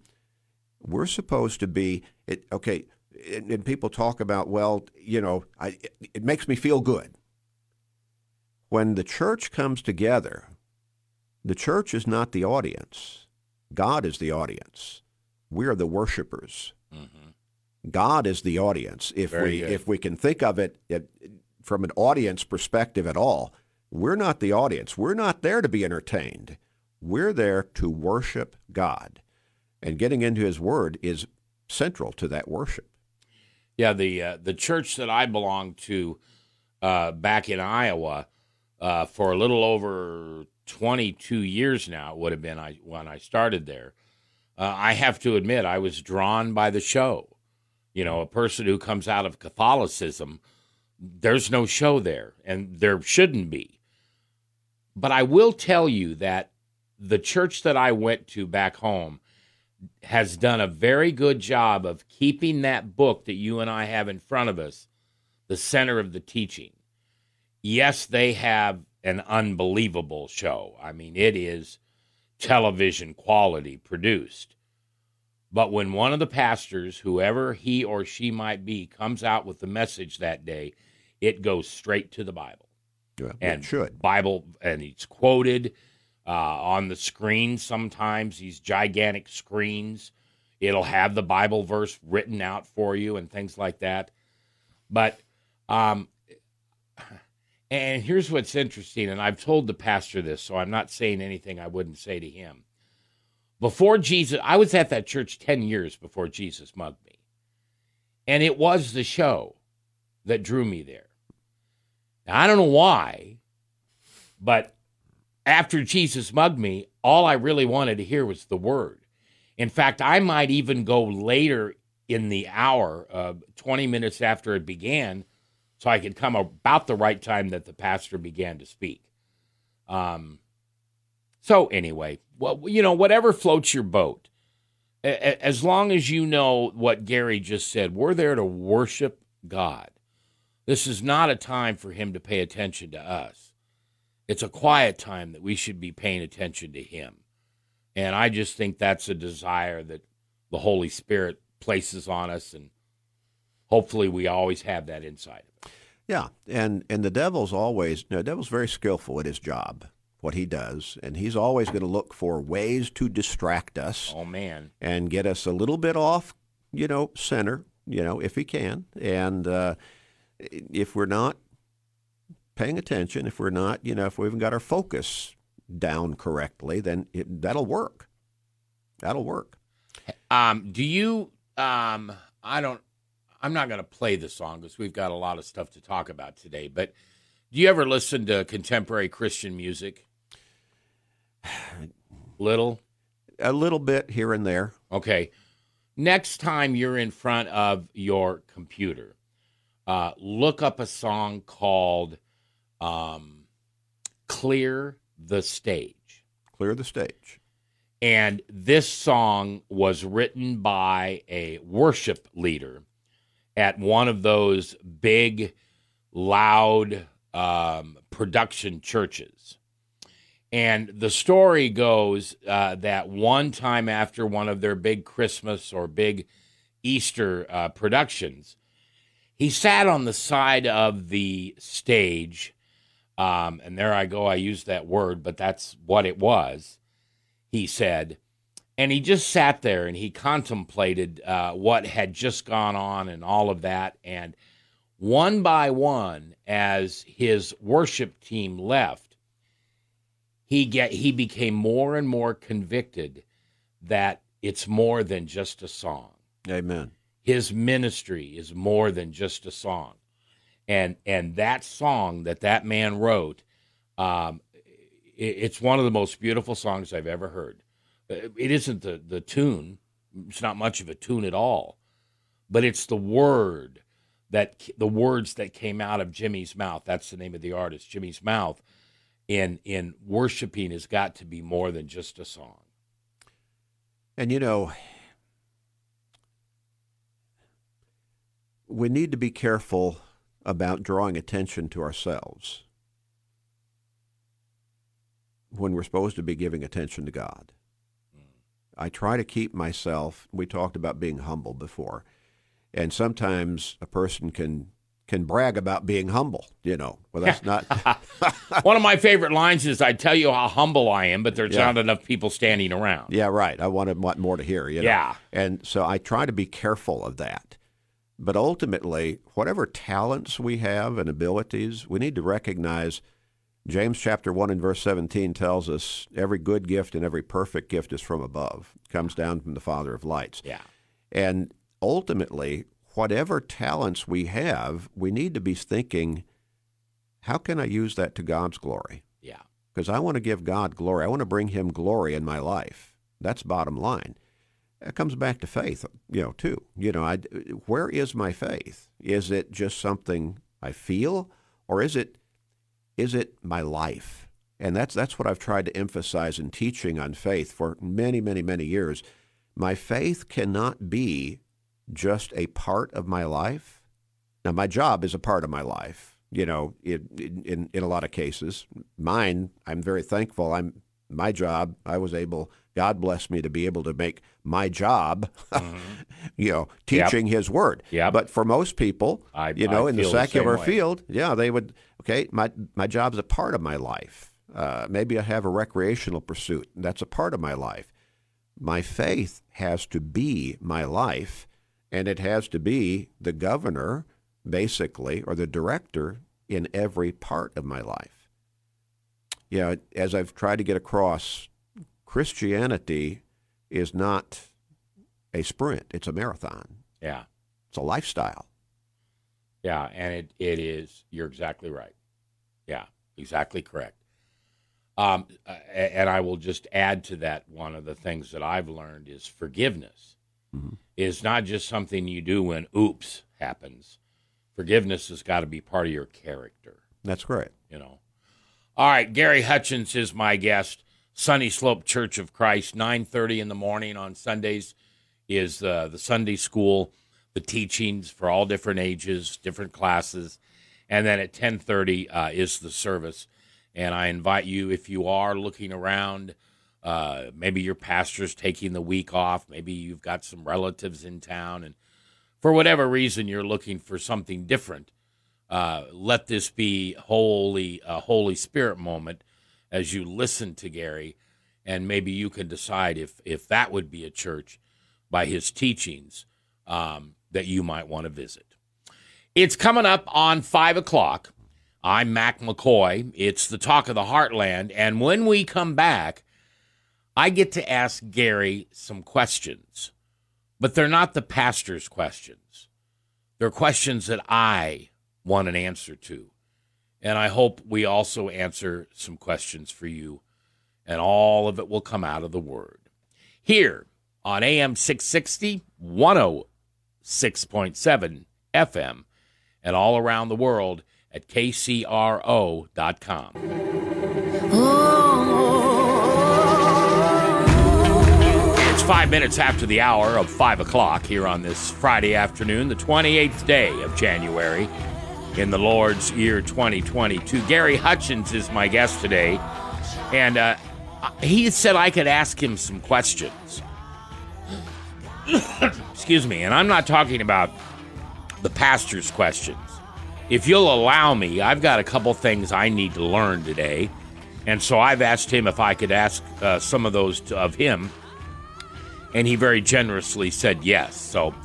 we're supposed to be it, okay. And, and people talk about, well, you know, I, it, it makes me feel good when the church comes together. The church is not the audience. God is the audience. We are the worshipers. Mm-hmm. God is the audience. If Very we good. if we can think of it, it from an audience perspective at all, we're not the audience. We're not there to be entertained. We're there to worship God. And getting into his word is central to that worship. Yeah, the uh, the church that I belonged to uh, back in Iowa uh, for a little over 22 years now, it would have been I, when I started there. Uh, I have to admit, I was drawn by the show. You know, a person who comes out of Catholicism, there's no show there, and there shouldn't be. But I will tell you that the church that I went to back home has done a very good job of keeping that book that you and I have in front of us the center of the teaching. Yes, they have an unbelievable show. I mean, it is television quality produced. But when one of the pastors, whoever he or she might be, comes out with the message that day, it goes straight to the Bible. Yeah, and should. Bible, and it's quoted uh, on the screen sometimes, these gigantic screens. It'll have the Bible verse written out for you and things like that. But um, And here's what's interesting, and I've told the pastor this, so I'm not saying anything I wouldn't say to him. Before Jesus, I was at that church 10 years before Jesus mugged me. And it was the show that drew me there. Now, I don't know why, but after Jesus mugged me, all I really wanted to hear was the word. In fact, I might even go later in the hour, uh, 20 minutes after it began, so I could come about the right time that the pastor began to speak. Um, so anyway, well, you know, whatever floats your boat, as long as you know what Gary just said, we're there to worship God. This is not a time for him to pay attention to us. It's a quiet time that we should be paying attention to him. And I just think that's a desire that the Holy Spirit places on us and hopefully we always have that inside of us. Yeah, and and the devil's always you know, the devil's very skillful at his job, what he does, and he's always going to look for ways to distract us. Oh man, and get us a little bit off, you know, center, you know, if he can, and uh, if we're not paying attention, if we're not, you know, if we haven't got our focus down correctly, then it, that'll work. That'll work. Um, do you? Um, I don't. I'm not going to play the song because we've got a lot of stuff to talk about today. But do you ever listen to contemporary Christian music? Little. A little bit here and there. Okay. Next time you're in front of your computer, uh, look up a song called um, "Clear the Stage." Clear the stage. And this song was written by a worship leader at one of those big, loud um, production churches. And the story goes uh, that one time after one of their big Christmas or big Easter uh, productions, he sat on the side of the stage. Um, and there I go, I used that word, but that's what it was. He said, and he just sat there and he contemplated uh, what had just gone on and all of that. And one by one, as his worship team left, he get he became more and more convicted that it's more than just a song. Amen. His ministry is more than just a song, and and that song that that man wrote, um, it, it's one of the most beautiful songs I've ever heard it isn't the, the tune. It's not much of a tune at all, but it's the word that the words that came out of Jimmy's mouth. That's the name of the artist, Jimmy's mouth. In in worshiping has got to be more than just a song. And you know, we need to be careful about drawing attention to ourselves when we're supposed to be giving attention to God. I try to keep myself. We talked about being humble before, and sometimes a person can can brag about being humble. You know, well, that's not. One of my favorite lines is, "I tell you how humble I am, but there's yeah. not enough people standing around." Yeah, right. I wanted want more to hear. You know? Yeah, and so I try to be careful of that. But ultimately, whatever talents we have and abilities, we need to recognize James chapter 1 and verse 17 tells us every good gift and every perfect gift is from above, it comes down from the Father of lights. Yeah. And ultimately, whatever talents we have, we need to be thinking, how can I use that to God's glory? Yeah. Because I want to give God glory. I want to bring him glory in my life. That's bottom line. It comes back to faith, you know, too. You know, I, where is my faith? Is it just something I feel, or is it is it my life? And that's that's what I've tried to emphasize in teaching on faith for many, many, many years. My faith cannot be just a part of my life. Now, my job is a part of my life. You know, in in, in a lot of cases, mine. I'm very thankful. I'm my job. I was able God bless me to be able to make my job, mm-hmm. you know, teaching yep. His Word. Yeah. But for most people, I, you know, I in the secular the field, yeah, they would. Okay, my my job's a part of my life. Uh, maybe I have a recreational pursuit. That's a part of my life. My faith has to be my life, and it has to be the governor, basically, or the director in every part of my life. You know, as I've tried to get across, Christianity is not a sprint, it's a marathon. Yeah. It's a lifestyle. Yeah, and it, it is. You're exactly right. Yeah, exactly correct. Um, and I will just add to that one of the things that I've learned is forgiveness mm-hmm. is not just something you do when oops happens. Forgiveness has got to be part of your character. That's great. You know. All right, Gary Hutchins is my guest. Sunny Slope Church of Christ, 9:30 in the morning on Sundays is uh, the Sunday school, the teachings for all different ages, different classes, and then at 10:30 uh, is the service. And I invite you, if you are looking around, uh, maybe your pastor's taking the week off, maybe you've got some relatives in town, and for whatever reason you're looking for something different, uh, let this be holy a Holy Spirit moment as you listen to Gary, and maybe you can decide if if that would be a church by his teachings um, that you might want to visit. It's coming up on five o'clock. I'm Mac McCoy. It's the talk of the heartland. And when we come back, I get to ask Gary some questions, but they're not the pastor's questions. They're questions that I want an answer to. And I hope we also answer some questions for you, and all of it will come out of the Word. Here on AM 660, 106.7 FM, and all around the world at kcro.com. It's five minutes after the hour of five o'clock here on this Friday afternoon, the 28th day of January in the Lord's year 2022. Gary Hutchins is my guest today, and uh, he said I could ask him some questions. Excuse me, and I'm not talking about the pastor's questions if you'll allow me, I've got a couple things I need to learn today. And so I've asked him if I could ask uh, some of those to, of him. And he very generously said yes. So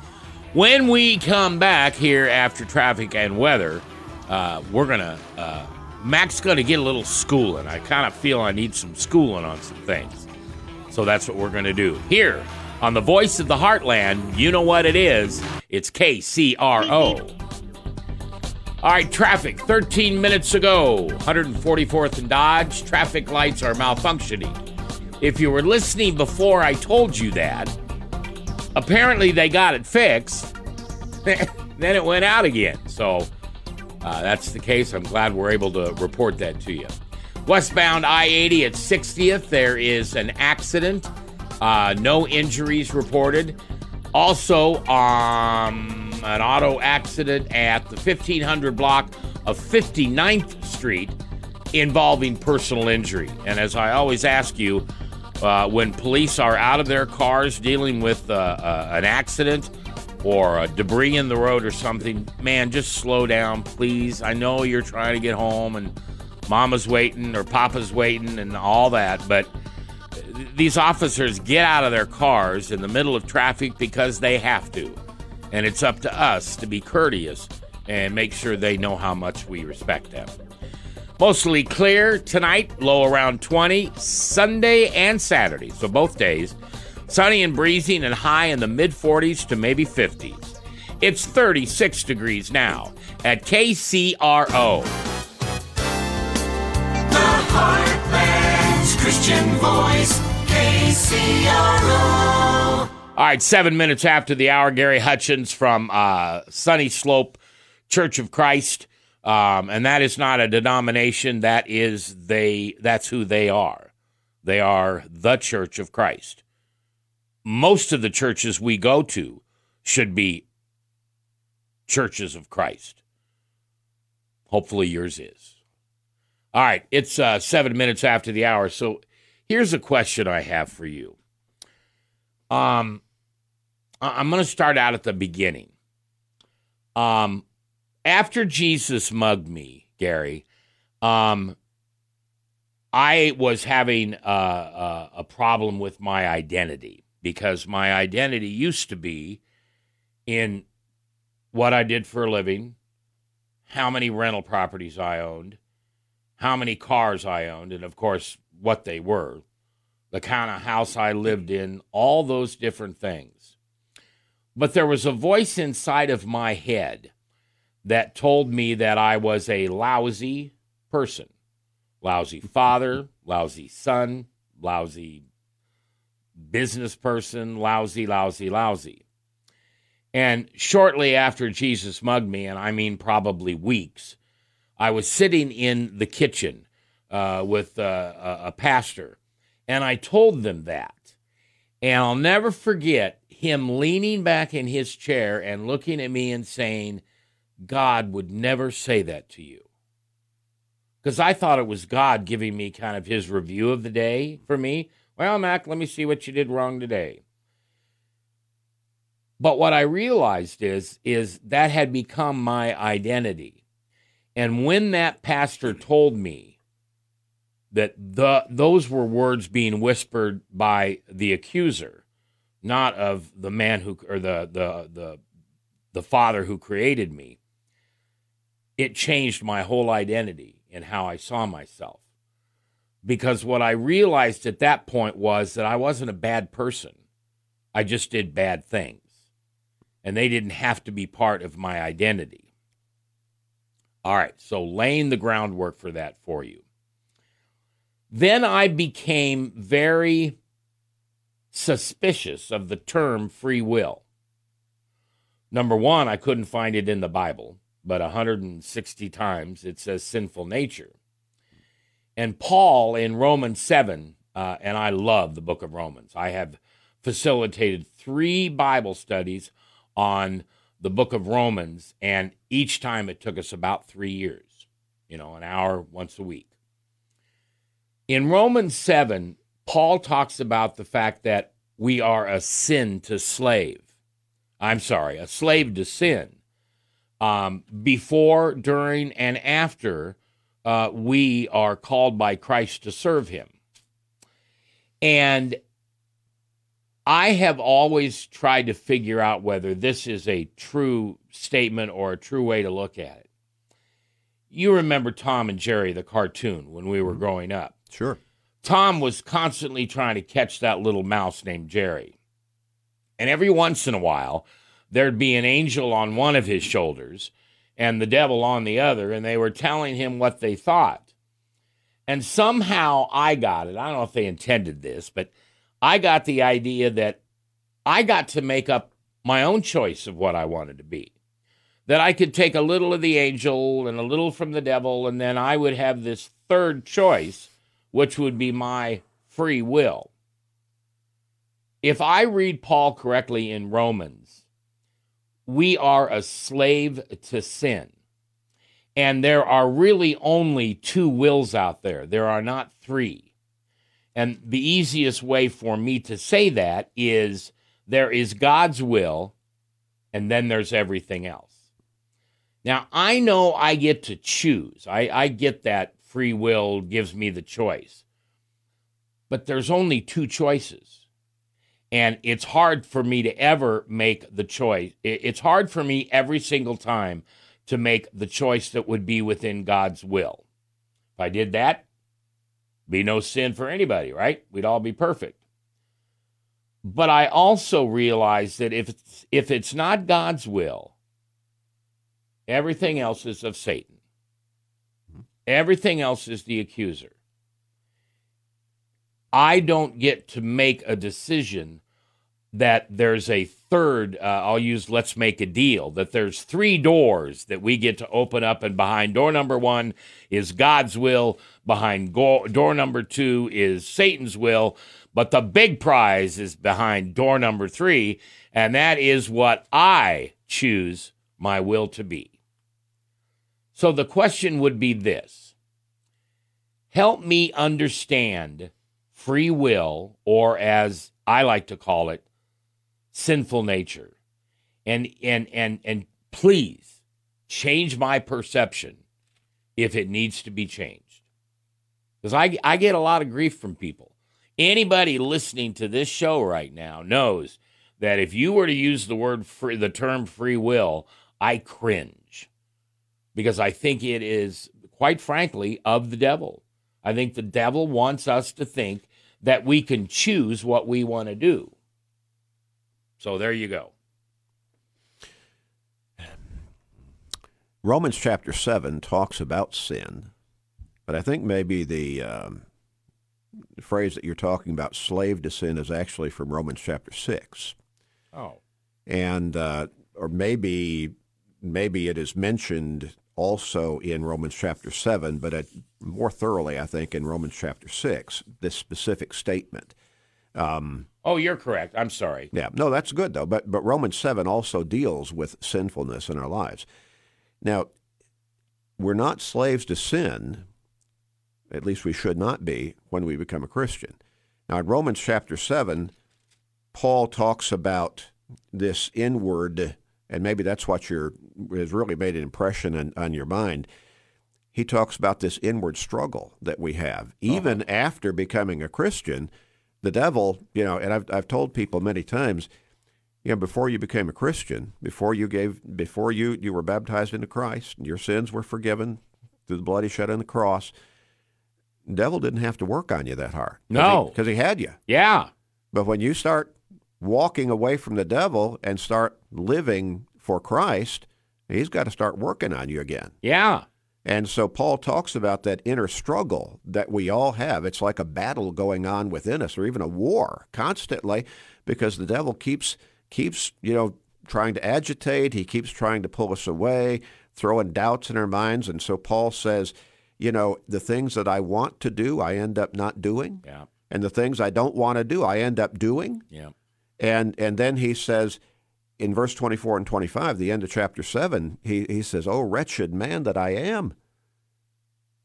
when we come back here after traffic and weather, uh, we're to, uh, Mac's to get a little schooling. I kind of feel I need some schooling on some things. So that's what we're to do. Here on the Voice of the Heartland, you know what it is. It's KCRO. All right, traffic 13 minutes ago, 144th and Dodge. Traffic lights are malfunctioning. If you were listening before I told you that, apparently they got it fixed. then it went out again. So uh, that's the case. I'm glad we're able to report that to you. Westbound I 80 at 60th, there is an accident. Uh, no injuries reported. Also, um, an auto accident at the 1500 block of 59th Street involving personal injury. And as I always ask you, uh, when police are out of their cars dealing with uh, uh, an accident or debris in the road or something, man, just slow down, please. I know you're trying to get home and mama's waiting or papa's waiting and all that, but these officers get out of their cars in the middle of traffic because they have to. And it's up to us to be courteous and make sure they know how much we respect them. Mostly clear tonight, low around 20, Sunday and Saturday, so both days. Sunny and breezy and high in the mid 40s to maybe 50s. It's 36 degrees now at KCRO. The Heartland's Christian Voice, KCRO. All right, seven minutes after the hour, Gary Hutchins from uh, Sunny Slope Church of Christ, um, and that is not a denomination. That is they. That's who they are. They are the Church of Christ. Most of the churches we go to should be churches of Christ. Hopefully, yours is. All right, it's uh, seven minutes after the hour. So here's a question I have for you. Um, I'm going to start out at the beginning. Um, after Jesus mugged me, Gary, um, I was having a, a, a, problem with my identity because my identity used to be in what I did for a living, how many rental properties I owned, how many cars I owned, and of course, what they were, the kind of house I lived in, all those different things. But there was a voice inside of my head that told me that I was a lousy person lousy father, lousy son, lousy business person, lousy, lousy, lousy. And shortly after Jesus mugged me, and I mean probably weeks, I was sitting in the kitchen uh, with uh, a, a pastor, and I told them that. And I'll never forget him leaning back in his chair and looking at me and saying, God would never say that to you because I thought it was God giving me kind of his review of the day for me. Well, Mac, let me see what you did wrong today. But what I realized is is that had become my identity. And when that pastor told me that the those were words being whispered by the accuser, not of the man who or the the the the father who created me, it changed my whole identity and how I saw myself. Because what I realized at that point was that I wasn't a bad person. I just did bad things. And they didn't have to be part of my identity. All right, so laying the groundwork for that for you. Then I became very suspicious of the term free will. Number one, I couldn't find it in the Bible but 160 times it says sinful nature. And Paul in Romans 7, uh, and I love the book of Romans. I have facilitated three Bible studies on the book of Romans, and each time it took us about three years, you know, an hour once a week. In Romans 7, Paul talks about the fact that we are a sin to slave. I'm sorry, a slave to sin um, before, during, and after uh, we are called by Christ to serve Him. And I have always tried to figure out whether this is a true statement or a true way to look at it. You remember Tom and Jerry, the cartoon, when we were mm-hmm. growing up. Sure. Tom was constantly trying to catch that little mouse named Jerry. And every once in a while, there'd be an angel on one of his shoulders and the devil on the other, and they were telling him what they thought. And somehow I got it. I don't know if they intended this, but I got the idea that I got to make up my own choice of what I wanted to be. That I could take a little of the angel and a little from the devil, and then I would have this third choice, which would be my free will. If I read Paul correctly in Romans, we are a slave to sin. And there are really only two wills out there, there are not three. And the easiest way for me to say that is there is God's will, and then there's everything else. Now, I know I get to choose. I, I get that free will gives me the choice. But there's only two choices. And it's hard for me to ever make the choice. It's hard for me every single time to make the choice that would be within God's will. If I did that, be no sin for anybody, right? We'd all be perfect. But I also realize that if it's, if it's not God's will, everything else is of Satan. Mm-hmm. Everything else is the accuser. I don't get to make a decision that there's a third, uh, I'll use let's make a deal, that there's three doors that we get to open up, and behind door number one is God's will, behind go- door number two is Satan's will, but the big prize is behind door number three, and that is what I choose my will to be. So the question would be this Help me understand free will, or as I like to call it, sinful nature. And and and and please change my perception if it needs to be changed. Because I, I get a lot of grief from people. Anybody listening to this show right now knows that if you were to use the word free, the term free will, I cringe because I think it is, quite frankly, of the devil. I think the devil wants us to think that we can choose what we want to do. So there you go. Romans chapter 7 talks about sin, but I think maybe the um, phrase that you're talking about, slave to sin, is actually from Romans chapter 6. Oh. And, uh, or maybe, maybe it is mentioned also in Romans chapter 7, but it, more thoroughly, I think, in Romans chapter 6, this specific statement. Um, oh, you're correct. I'm sorry. Yeah, no, that's good, though. But, but Romans 7 also deals with sinfulness in our lives. Now, we're not slaves to sin, at least we should not be when we become a Christian. Now, in Romans chapter 7, Paul talks about this inward, and maybe that's what your has really made an impression on, on your mind. He talks about this inward struggle that we have. Even uh-huh. after becoming a Christian, the devil, you know, and I've, I've told people many times, you know, before you became a Christian, before you gave, before you, you were baptized into Christ, and your sins were forgiven through the blood he shed on the cross, the devil didn't have to work on you that hard. No. Because he, he had you. Yeah. But when you start walking away from the devil and start living for Christ, he's got to start working on you again. Yeah. And so Paul talks about that inner struggle that we all have. It's like a battle going on within us or even a war constantly because the devil keeps keeps, you know, trying to agitate, he keeps trying to pull us away, throwing doubts in our minds. And so Paul says, you know, the things that I want to do, I end up not doing. Yeah. And the things I don't want to do, I end up doing. Yeah. And and then he says in verse 24 and 25, the end of chapter 7, he, he says, Oh, wretched man that I am,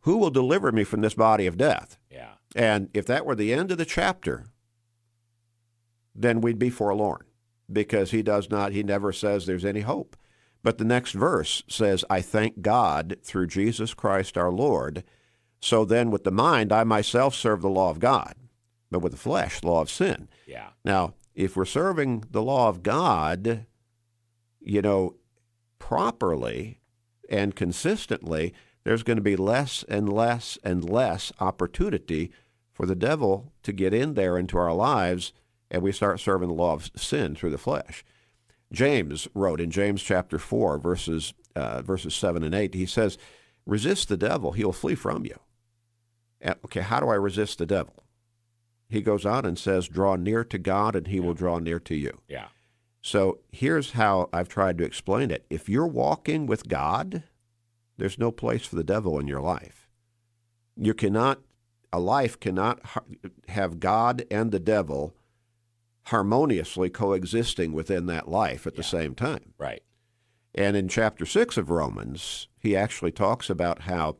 who will deliver me from this body of death? Yeah. And if that were the end of the chapter, then we'd be forlorn because he does not, he never says there's any hope. But the next verse says, I thank God through Jesus Christ our Lord. So then, with the mind, I myself serve the law of God, but with the flesh, law of sin. Yeah. Now, if we're serving the law of God, you know, properly and consistently, there's going to be less and less and less opportunity for the devil to get in there into our lives and we start serving the law of sin through the flesh. James wrote in James chapter 4, verses, uh, verses 7 and 8, he says, Resist the devil, he'll flee from you. Okay, how do I resist the devil? He goes on and says, Draw near to God, and he yeah. will draw near to you. Yeah. So here's how I've tried to explain it. If you're walking with God, there's no place for the devil in your life. You cannot, a life cannot have God and the devil harmoniously coexisting within that life at yeah. the same time. Right. And in chapter 6 of Romans, he actually talks about how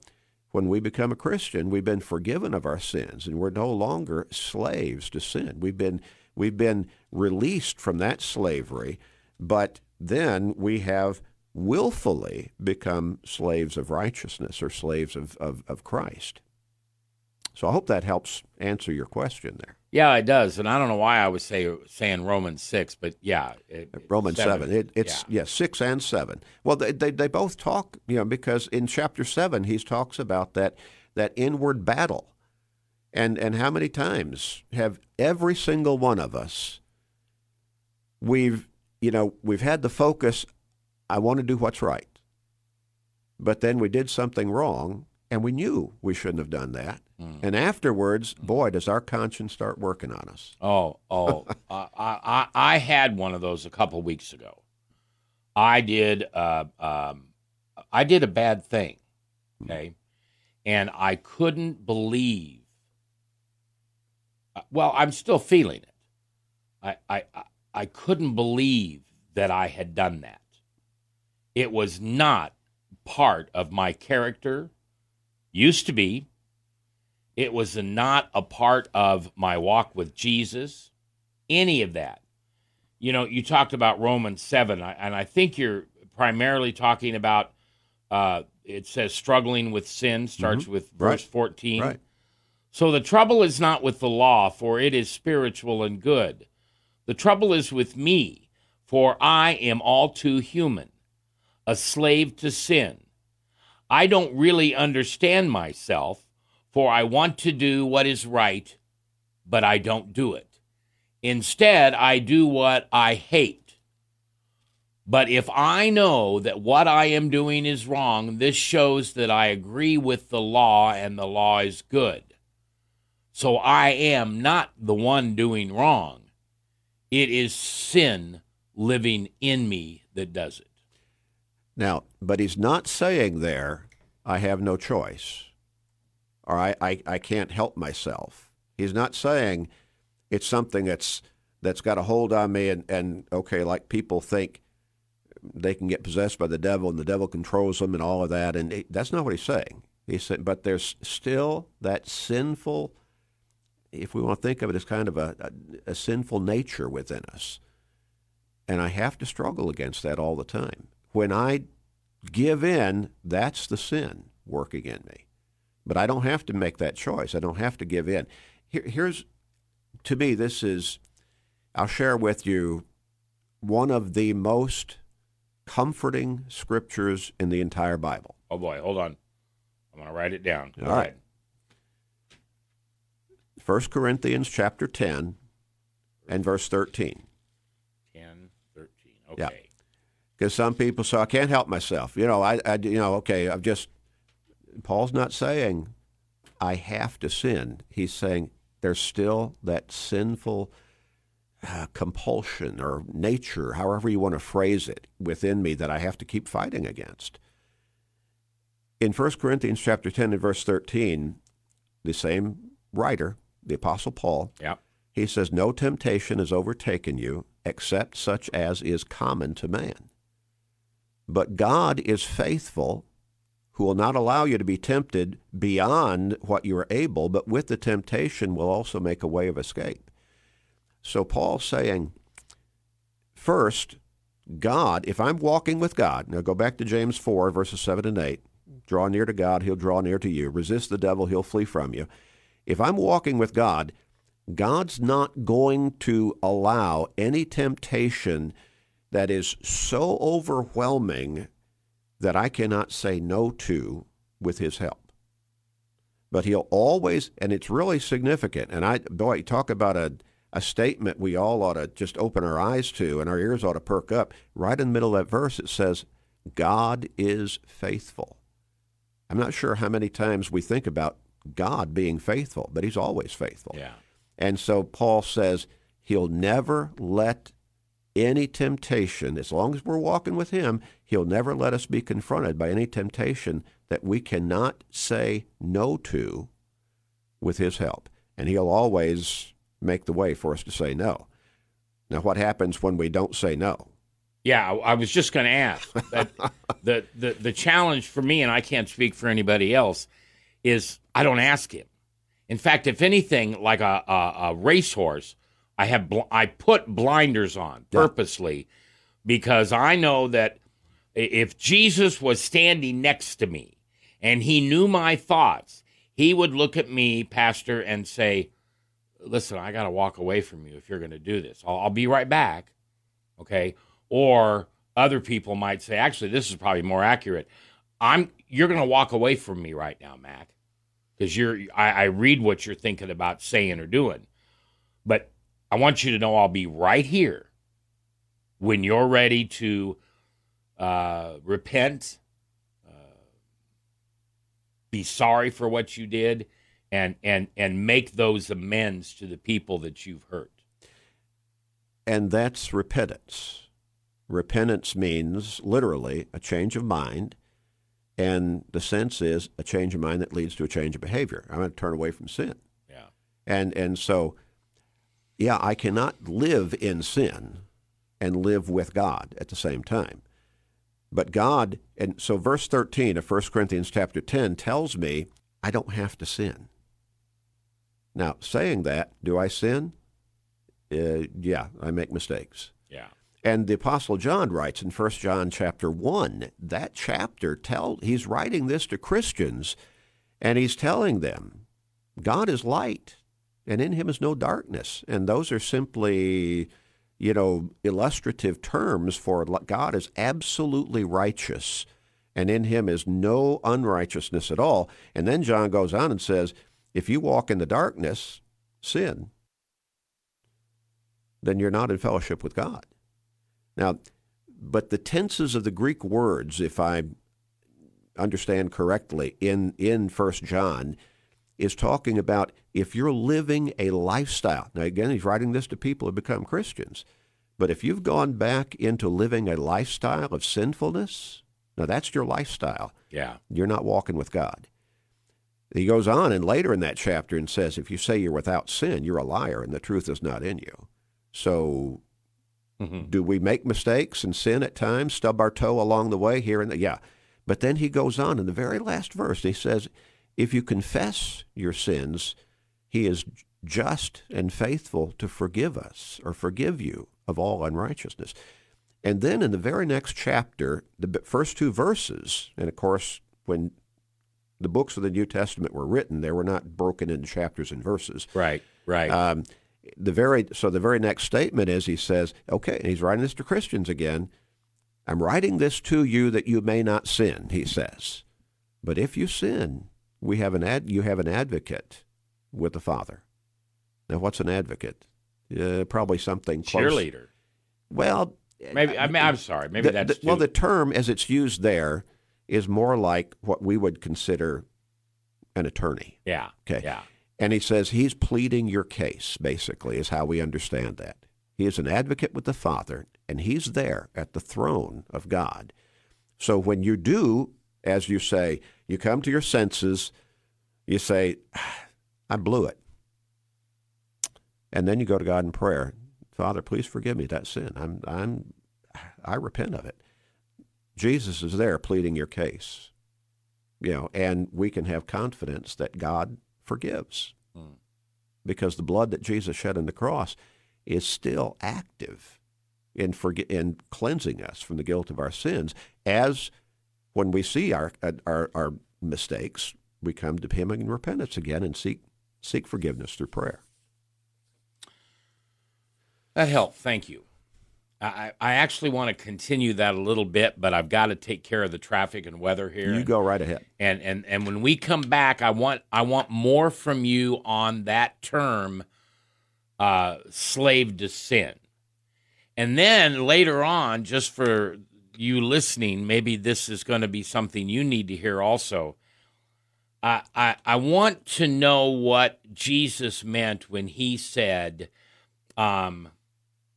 when we become a Christian, we've been forgiven of our sins and we're no longer slaves to sin. We've been we've been released from that slavery, but then we have willfully become slaves of righteousness or slaves of, of, of Christ. So I hope that helps answer your question there. Yeah, it does, and I don't know why I was say, saying Romans six, but yeah, it, Romans seven. seven. It, it's yeah. yeah. six and seven. Well, they, they they both talk, you know, because in chapter seven he talks about that that inward battle, and and how many times have every single one of us we've you know we've had the focus, I want to do what's right, but then we did something wrong, and we knew we shouldn't have done that Mm. And afterwards, boy, does our conscience start working on us. Oh, oh, uh, I, I had one of those a couple weeks ago. I did, uh, um, I did a bad thing, hmm. okay, and I couldn't believe. Uh, well, I'm still feeling it. I, I, I couldn't believe that I had done that. It was not part of my character. Used to be, it was not a part of my walk with Jesus, any of that. You know, you talked about Romans 7, and I think you're primarily talking about uh, it says struggling with sin, starts mm-hmm. with verse right. 14. Right. So the trouble is not with the law, for it is spiritual and good. The trouble is with me, for I am all too human, a slave to sin. I don't really understand myself, for I want to do what is right, but I don't do it. Instead, I do what I hate. But if I know that what I am doing is wrong, this shows that I agree with the law and the law is good. So I am not the one doing wrong. It is sin living in me that does it. Now, but he's not saying there, I have no choice, or I, I, I can't help myself. He's not saying it's something that's that's got a hold on me and, and okay, like people think they can get possessed by the devil and the devil controls them and all of that. And he, that's not what he's saying. He said, but there's still that sinful, if we want to think of it as kind of a, a, a sinful nature within us. And I have to struggle against that all the time. When I give in, that's the sin working in me. But I don't have to make that choice. I don't have to give in. Here, here's, to me, this is, I'll share with you one of the most comforting scriptures in the entire Bible. Oh boy, hold on. I'm going to write it down. Go All right. ahead. 1 Corinthians chapter 10 and verse 13. 10, 13. Yeah. Because some people say, I can't help myself. You know, I, I, you know, okay, I've just, Paul's not saying I have to sin. He's saying there's still that sinful uh, compulsion or nature, however you want to phrase it, within me that I have to keep fighting against. In 1 Corinthians chapter 10 and verse 13, the same writer, the Apostle Paul, Yeah. he says, No temptation has overtaken you except such as is common to man. But God is faithful, who will not allow you to be tempted beyond what you are able, but with the temptation will also make a way of escape. So Paul's saying, first, God, if I'm walking with God, now go back to James 4, verses 7 and 8. Draw near to God, he'll draw near to you. Resist the devil, he'll flee from you. If I'm walking with God, God's not going to allow any temptation that is so overwhelming that I cannot say no to with his help. But he'll always, and it's really significant. And I, boy, talk about a, a statement we all ought to just open our eyes to and our ears ought to perk up. Right in the middle of that verse, it says, God is faithful. I'm not sure how many times we think about God being faithful, but he's always faithful. Yeah. And so Paul says he'll never let any temptation, as long as we're walking with him, he'll never let us be confronted by any temptation that we cannot say no to with his help. And he'll always make the way for us to say no. Now, what happens when we don't say no? Yeah, I was just going to ask. That the, the the challenge for me, and I can't speak for anybody else, is I don't ask him. In fact, if anything, like a a, a racehorse, I have bl- I put blinders on Yeah. purposely because I know that if Jesus was standing next to me and he knew my thoughts, he would look at me, Pastor, and say, "Listen, I got to walk away from you if you're going to do this. I'll, I'll be right back." Okay. Or other people might say, actually, this is probably more accurate. I'm you're going to walk away from me right now, Mac, because you're. I, I read what you're thinking about saying or doing, but I want you to know I'll be right here when you're ready to uh, repent, uh, be sorry for what you did, and and and make those amends to the people that you've hurt. And that's repentance. Repentance means literally a change of mind, and the sense is a change of mind that leads to a change of behavior. I'm going to turn away from sin. Yeah. And and so yeah, I cannot live in sin and live with God at the same time. But God, and so verse 13 of 1 Corinthians chapter 10 tells me I don't have to sin. Now, saying that, do I sin? Uh, yeah, I make mistakes. Yeah. And the apostle John writes in 1 John chapter 1, that chapter tell he's writing this to Christians and he's telling them God is light and in him is no darkness. And those are simply, you know, illustrative terms for God is absolutely righteous and in him is no unrighteousness at all. And then John goes on and says, if you walk in the darkness, sin, then you're not in fellowship with God. Now, but the tenses of the Greek words, if I understand correctly, in in First John, is talking about if you're living a lifestyle. Now, again, he's writing this to people who become Christians. But if you've gone back into living a lifestyle of sinfulness, now that's your lifestyle. Yeah. You're not walking with God. He goes on and later in that chapter and says, if you say you're without sin, you're a liar and the truth is not in you. So Mhm. do we make mistakes and sin at times, stub our toe along the way here and there? Yeah. But then he goes on in the very last verse, he says, if you confess your sins, he is just and faithful to forgive us or forgive you of all unrighteousness. And then in the very next chapter, the first two verses, and of course, when the books of the New Testament were written, they were not broken into chapters and verses. Right. Right. Um, the very so the very next statement is he says, okay, and he's writing this to Christians again. I'm writing this to you that you may not sin, he says. But if you sin, we have an ad, you have an advocate with the Father. Now, what's an advocate? Uh, probably something close. Cheerleader. Well, Maybe. I mean, I'm sorry. Maybe the- that's the- well, the term as it's used there is more like what we would consider an attorney. yeah. Okay. Yeah. And he says he's pleading your case, basically, is how we understand that. He is an advocate with the Father, and he's there at the throne of God. So when you do, as you say, you come to your senses, you say, I blew it. And then you go to God in prayer. Father, please forgive me that sin. I'm, I'm, I repent of it. Jesus is there pleading your case. You know, and we can have confidence that God forgives Hmm. because the blood that Jesus shed on the cross is still active in forgi- in cleansing us from the guilt of our sins. As when we see our our, our mistakes, we come to Him in repentance again and seek seek forgiveness through prayer. That helped. Thank you. I, I actually want to continue that a little bit, but I've got to take care of the traffic and weather here. You go right ahead. and and and when we come back, I want I want more from you on that term, uh, slave to sin, and then later on, just for you listening, maybe this is going to be something you need to hear also. I, I I want to know what Jesus meant when he said, um,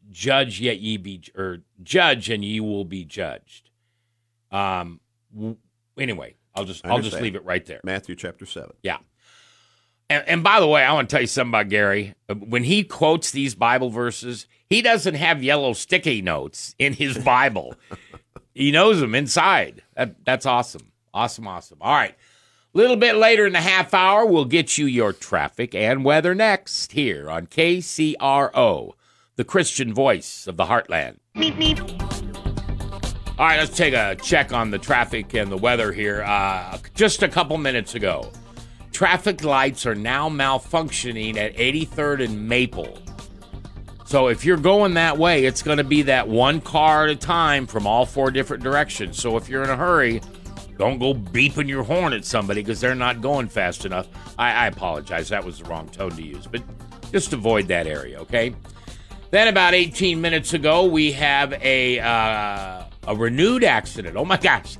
"Judge yet ye be or judge and ye will be judged." Um. w- Anyway, I'll just I'll just leave it right there. Matthew chapter seven. Yeah. And, and by the way, I want to tell you something about Gary. When he quotes these Bible verses, he doesn't have yellow sticky notes in his Bible. he knows them inside. That, that's awesome. Awesome, awesome. All right. A little bit later in the half hour, we'll get you your traffic and weather next here on KCRO, the Christian voice of the heartland. Meep, meep. All right, let's take a check on the traffic and the weather here. Uh, just a couple minutes ago, traffic lights are now malfunctioning at 83rd and Maple. So if you're going that way, it's going to be that one car at a time from all four different directions. So if you're in a hurry, don't go beeping your horn at somebody because they're not going fast enough. I, I apologize. That was the wrong tone to use, but just avoid that area, okay? Then about 18 minutes ago, we have a uh, a renewed accident. Oh my gosh,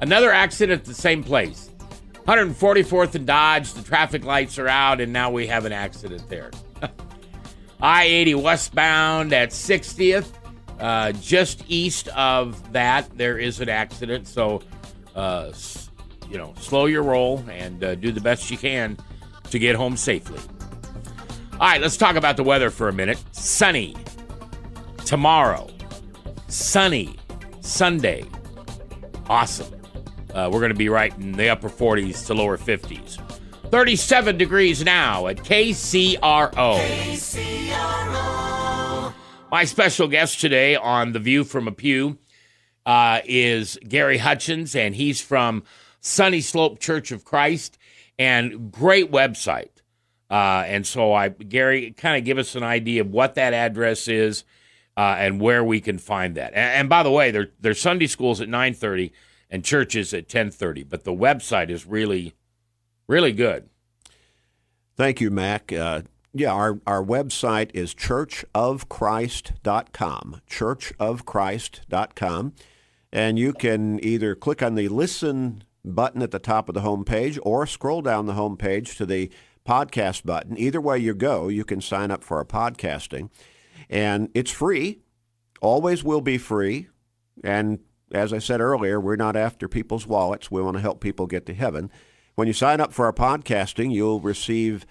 another accident at the same place. 144th and Dodge. The traffic lights are out, and now we have an accident there. I-80 westbound at 60th, uh, just east of that, there is an accident. So, uh, you know, slow your roll and uh, do the best you can to get home safely. All right, let's talk about the weather for a minute. Sunny tomorrow, sunny Sunday. Awesome. Uh, we're going to be right in the upper 40s to lower 50s. 37 degrees now at KCRO. My special guest today on The View from a Pew uh, is Gary Hutchins, and he's from Sunny Slope Church of Christ, and great website. Uh, and so, I Gary, kind of give us an idea of what that address is uh, and where we can find that. And, and by the way, their Sunday schools at nine thirty, and churches at 10:30. But the website is really, really good. Thank you, Mac. Uh, yeah, our, our website is churchofchrist.com, churchofchrist.com. And you can either click on the listen button at the top of the homepage or scroll down the homepage to the podcast button. Either way you go, you can sign up for our podcasting. And it's free, always will be free. And as I said earlier, we're not after people's wallets. We want to help people get to heaven. When you sign up for our podcasting, you'll receive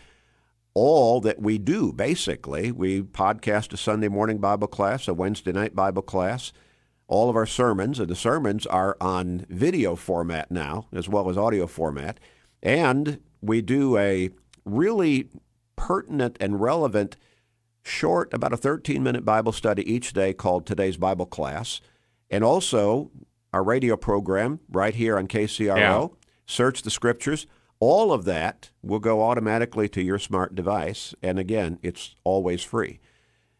all that we do, basically. We podcast a Sunday morning Bible class, a Wednesday night Bible class, all of our sermons, and the sermons are on video format now, as well as audio format. And we do a really pertinent and relevant short, about a 13 minute Bible study each day called Today's Bible Class. And also our radio program right here on KCRO, Yeah. Search the Scriptures. All of that will go automatically to your smart device. And again, it's always free.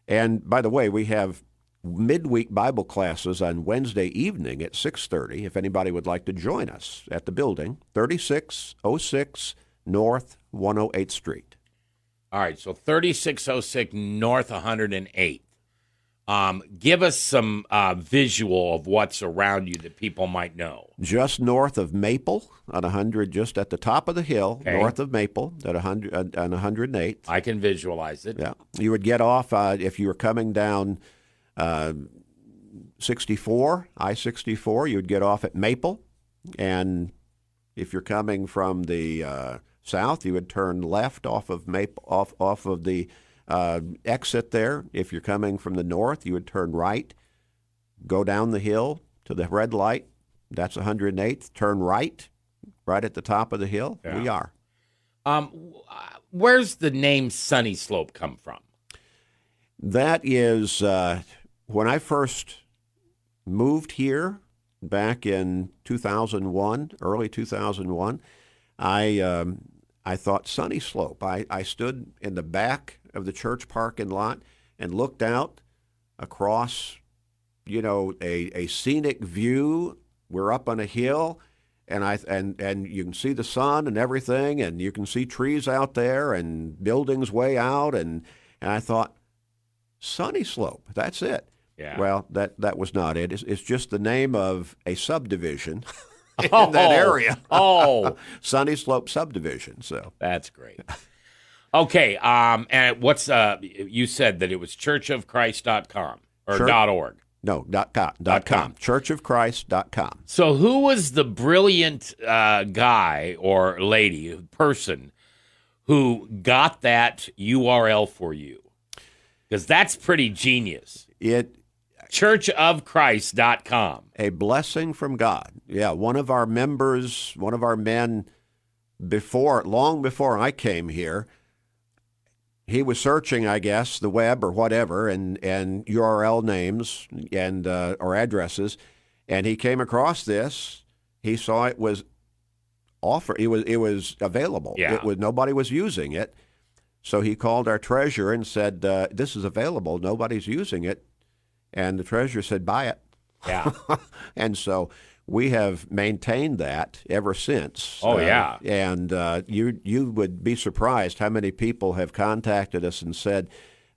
And by the way, we have midweek Bible classes on Wednesday evening at 6:30 if anybody would like to join us at the building, 3606 North 108th Street. All right, so 3606 North 108. Um, give us some uh, visual of what's around you that people might know. just north of Maple on 100, just at the top of the hill, Okay. north of Maple at 100 uh, on 108th. I can visualize it. Yeah, you would get off uh, if you were coming down uh, 64, I-64. You would get off at Maple, and if you're coming from the uh, south, you would turn left off of Maple, off off of the uh, exit there. If you're coming from the north, you would turn right, go down the hill to the red light. That's 108th. Turn right, right at the top of the hill. We are. Um, where's the name Sunny Slope come from? That is uh, when I first moved here back in 2001, early 2001. I um, I thought Sunny Slope. I, I stood in the back of the church parking lot and looked out across, you know, a, a scenic view. We're up on a hill, and I and and you can see the sun and everything, and you can see trees out there and buildings way out, and and I thought, Sunny Slope. That's it. Yeah. Well, that that was not it. It's, it's just the name of a subdivision oh. in Oh, that area. oh, Sunny Slope subdivision. So that's great. Okay, um, and what's uh? You said that it was churchofchrist.com or Church- dot .org. no dot com Dot dot com com. churchofchrist.com. So, who was the brilliant uh, guy or lady, person, who got that URL for you? Because that's pretty genius. It Churchofchrist.com. a blessing from God. Yeah, one of our members, one of our men before long before I came here, he was searching, I guess, the web or whatever, and and URL names and uh, or addresses, and he came across this. He saw it was offer. It was it was available. Yeah. It was nobody was using it, so he called our treasurer and said, uh, "This is available. Nobody's using it." And the treasurer said, "Buy it." Yeah. and so we have maintained that ever since. Oh, Uh, yeah. and uh, you you would be surprised how many people have contacted us and said,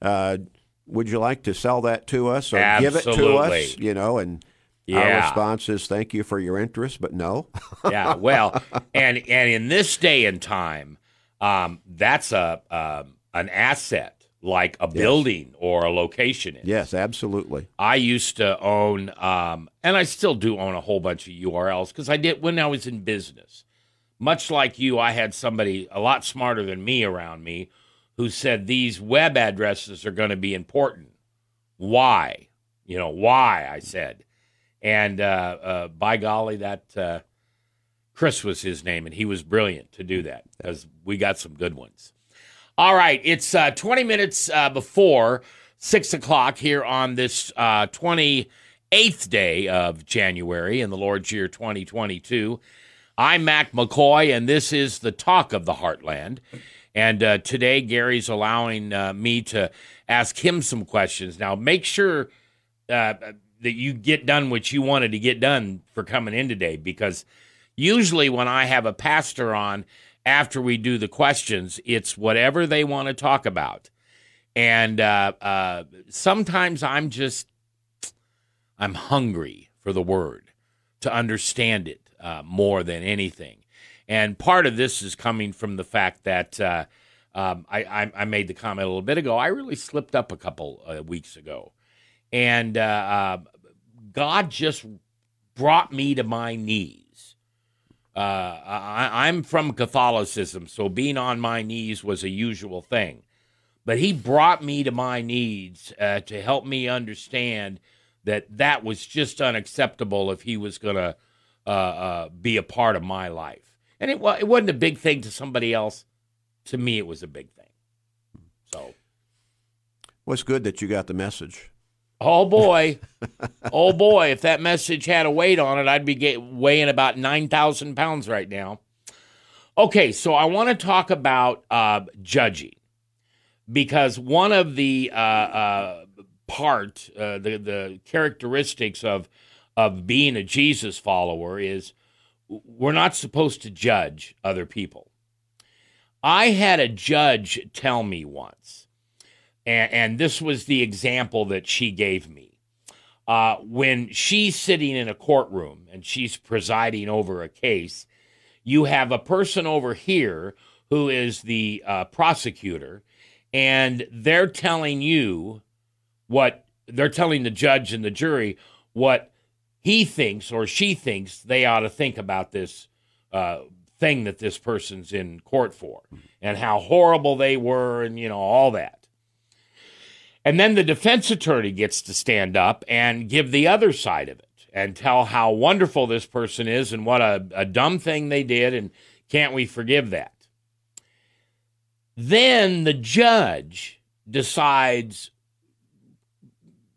uh, "Would you like to sell that to us or give it to us?" You know, and our response is, "Thank you for your interest, but no." yeah. Well, and and in this day and time, um, that's a um, an asset like a building or a location is. yes, absolutely. I used to own, um, and I still do own a whole bunch of URLs because I did when I was in business. Much like you, I had somebody a lot smarter than me around me who said these web addresses are going to be important. Why? You know, why? I said. And uh, uh, by golly, that uh, Chris was his name, and he was brilliant to do that because we got some good ones. All right, it's uh, 20 minutes uh, before 6 o'clock here on this uh, 28th day of January in the Lord's year 2022. I'm Mac McCoy, and this is the Talk of the Heartland. And uh, today, Gary's allowing uh, me to ask him some questions. Now, make sure uh, that you get done what you wanted to get done for coming in today because usually when I have a pastor on after we do the questions, it's whatever they want to talk about. And uh, uh, sometimes I'm just, I'm hungry for the word to understand it uh, more than anything. And part of this is coming from the fact that uh, um, I, I, I, made the comment a little bit ago. I really slipped up a couple uh, weeks ago. And uh, God just brought me to my knees. I, I'm from Catholicism, so being on my knees was a usual thing but he brought me to my knees uh, to help me understand that that was just unacceptable if he was going to uh, uh, be a part of my life. And it, it wasn't a big thing to somebody else. To me, it was a big thing. So, well, good that you got the message. Oh boy, oh boy! If that message had a weight on it, I'd be weighing about nine thousand pounds right now. Okay, so I want to talk about uh, judging because one of the uh, uh, part, uh, the the characteristics of of being a Jesus follower is we're not supposed to judge other people. I had a judge tell me once, and, and this was the example that she gave me. Uh, when she's sitting in a courtroom and she's presiding over a case, you have a person over here who is the uh, prosecutor, and they're telling you what they're telling the judge and the jury what he thinks or she thinks they ought to think about this uh, thing that this person's in court for and how horrible they were and you know all that and then the defense attorney gets to stand up and give the other side of it and tell how wonderful this person is and what a, a dumb thing they did and can't we forgive that then the judge decides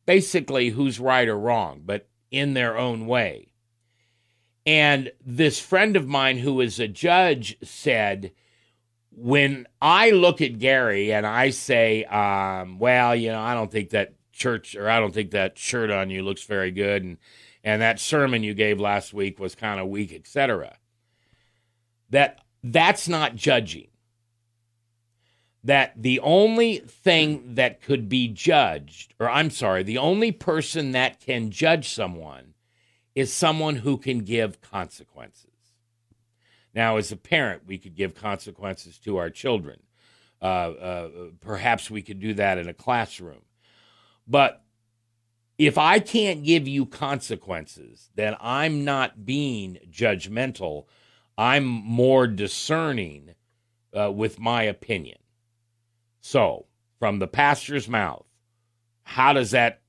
basically who's right or wrong, but in their own way. And this friend of mine who is a judge said, when I look at Gary and I say, um, well, you know, I don't think that church or I don't think that shirt on you looks very good and and that sermon you gave last week was kind of weak, etc. That that's not judging that the only thing that could be judged, or I'm sorry, the only person that can judge someone is someone who can give consequences. Now, as a parent, we could give consequences to our children. Uh, uh, perhaps we could do that in a classroom. But if I can't give you consequences, then I'm not being judgmental. I'm more discerning uh, with my opinion. So, from the pastor's mouth, how does that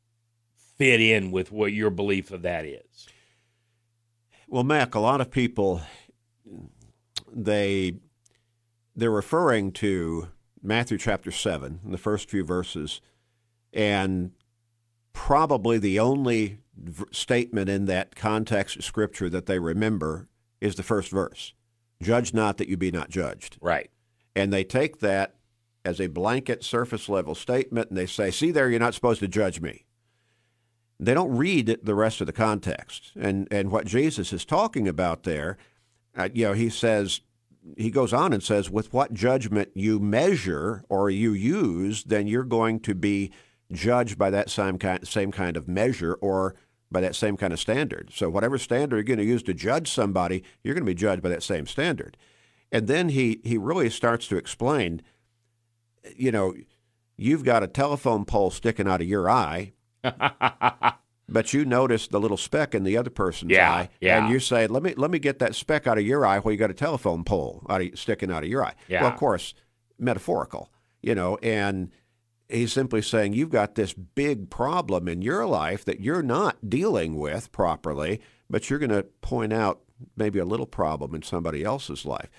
fit in with what your belief of that is? Well, Mac, a lot of people they they're referring to Matthew chapter 7, the first few verses, and probably the only v- statement in that context of scripture that they remember is the first verse. Judge not that you be not judged. Right. And they take that as a blanket surface level statement and they say, see there, you're not supposed to judge me. They don't read the rest of the context. And, and what Jesus is talking about there, uh, you know, he says, he goes on and says, with what judgment you measure or you use, then you're going to be judged by that same kind, same kind of measure or by that same kind of standard. So whatever standard you're going to use to judge somebody, you're going to be judged by that same standard. And then he, he really starts to explain – you know, you've got a telephone pole sticking out of your eye, but you notice the little speck in the other person's yeah, eye, yeah. and you say, "Let me let me get that speck out of your eye while you got a telephone pole out of, sticking out of your eye." Yeah. Well, of course, metaphorical, you know, and he's simply saying you've got this big problem in your life that you're not dealing with properly, but you're going to point out maybe a little problem in somebody else's life.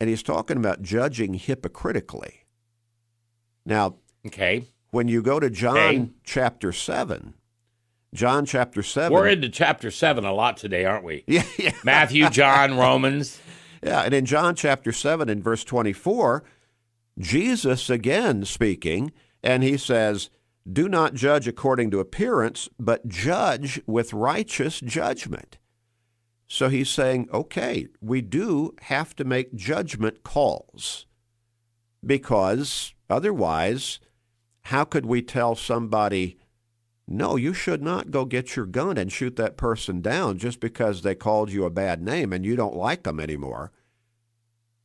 And he's talking about judging hypocritically. Now, okay, when you go to John okay. chapter 7, John chapter 7. We're into chapter 7 a lot today, aren't we? Yeah. yeah. Matthew, John, Romans. Yeah, and in John chapter 7 in verse 24, Jesus again speaking, and he says, Do not judge according to appearance, but judge with righteous judgment. So he's saying, okay, we do have to make judgment calls because otherwise, how could we tell somebody, no, you should not go get your gun and shoot that person down just because they called you a bad name and you don't like them anymore?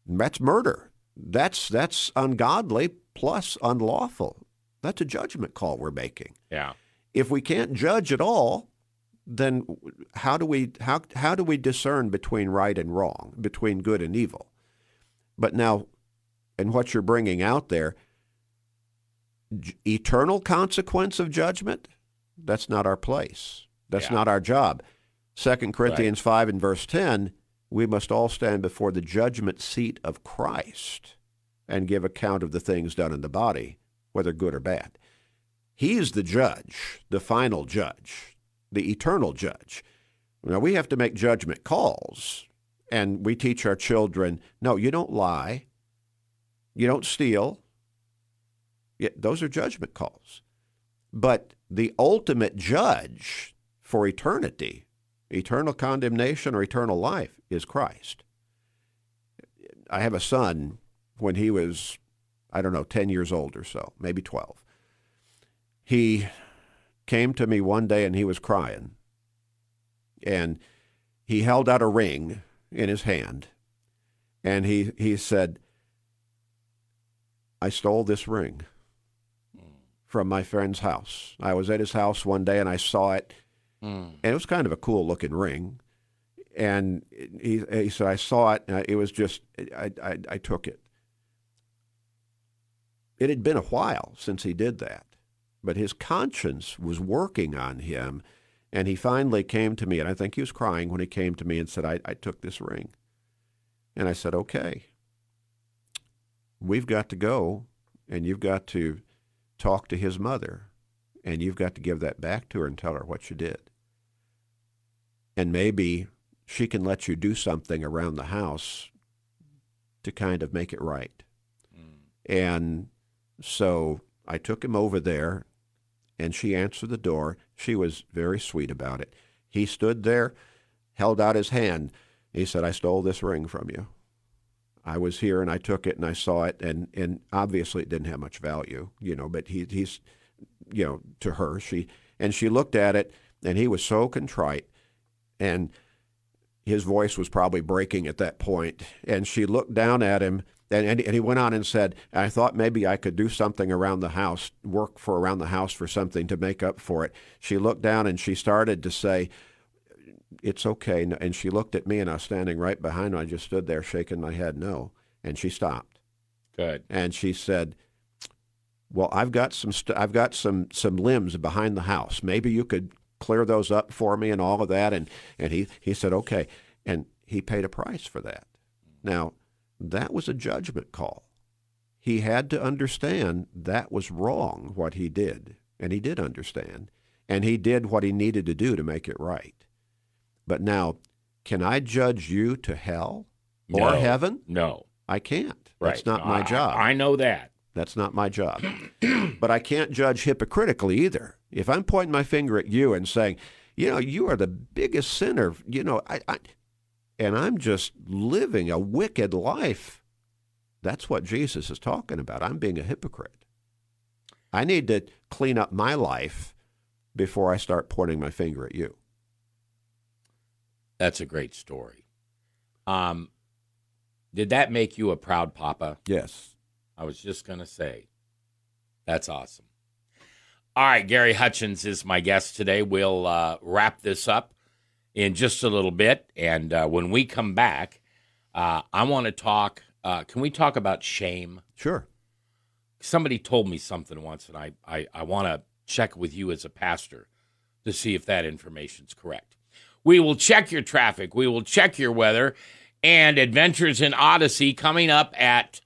That's murder. That's that's ungodly plus unlawful. That's a judgment call we're making. Yeah. If we can't judge at all, then how do we how how do we discern between right and wrong, between good and evil? But now, and what you're bringing out there, eternal consequence of judgment, that's not our place. That's Yeah. not our job. Second Corinthians five and verse ten, we must all stand before the judgment seat of Christ and give account of the things done in the body, whether good or bad. He's the judge, the final judge, the eternal judge. Now we have to make judgment calls, and we teach our children no, you don't lie, you don't steal. Yeah, those are judgment calls. But the ultimate judge for eternity, eternal condemnation or eternal life, is Christ. I have a son when he was, I don't know, 10 years old or so, maybe 12. He came to me one day and he was crying. And he held out a ring in his hand. And he, he said, I stole this ring from my friend's house. I was at his house one day and I saw it, Mm. and it was kind of a cool looking ring. And he, he said, I saw it, and it was just, I, I, I took it. It had been a while since he did that, but his conscience was working on him. And he finally came to me, and I think he was crying when he came to me and said, I, I took this ring. And I said, okay, we've got to go, and you've got to talk to his mother, and you've got to give that back to her and tell her what you did. And maybe she can let you do something around the house to kind of make it right. Hmm. And so I took him over there, and she answered the door. She was very sweet about it. He stood there, held out his hand. He said, I stole this ring from you. I was here and I took it and I saw it and, and obviously it didn't have much value, you know, but he, he's, you know, to her, she, and she looked at it and he was so contrite and his voice was probably breaking at that point. And she looked down at him and, and, and he went on and said, I thought maybe I could do something around the house, work for around the house for something to make up for it. She looked down and she started to say, it's okay. And she looked at me, and I was standing right behind her. I just stood there shaking my head, no. And she stopped, Good. and she said, "Well, I've got some, st- I've got some, some limbs behind the house. Maybe you could clear those up for me, and all of that." And and he he said, "Okay," and he paid a price for that. Now, that was a judgment call. He had to understand that was wrong what he did, and he did understand, and he did what he needed to do to make it right. But now, can I judge you to hell or No. heaven? No. I can't. Right. That's not my I- job. I know that. That's not my job. but I can't judge hypocritically either. If I'm pointing my finger at you and saying, you know, you are the biggest sinner, you know, I, I and I'm just living a wicked life. That's what Jesus is talking about. I'm being a hypocrite. I need to clean up my life before I start pointing my finger at you. That's a great story. Um, did that make you a proud papa? Yes. I was just going to say, that's awesome. All right, Gary Hutchins is my guest today. We'll uh, wrap this up in just a little bit. And uh, when we come back, uh, I want to talk. Uh, can we talk about shame? Sure. Somebody told me something once, and I, I, I want to check with you as a pastor to see if that information's correct. We will check your traffic. We will check your weather and Adventures in Odyssey coming up at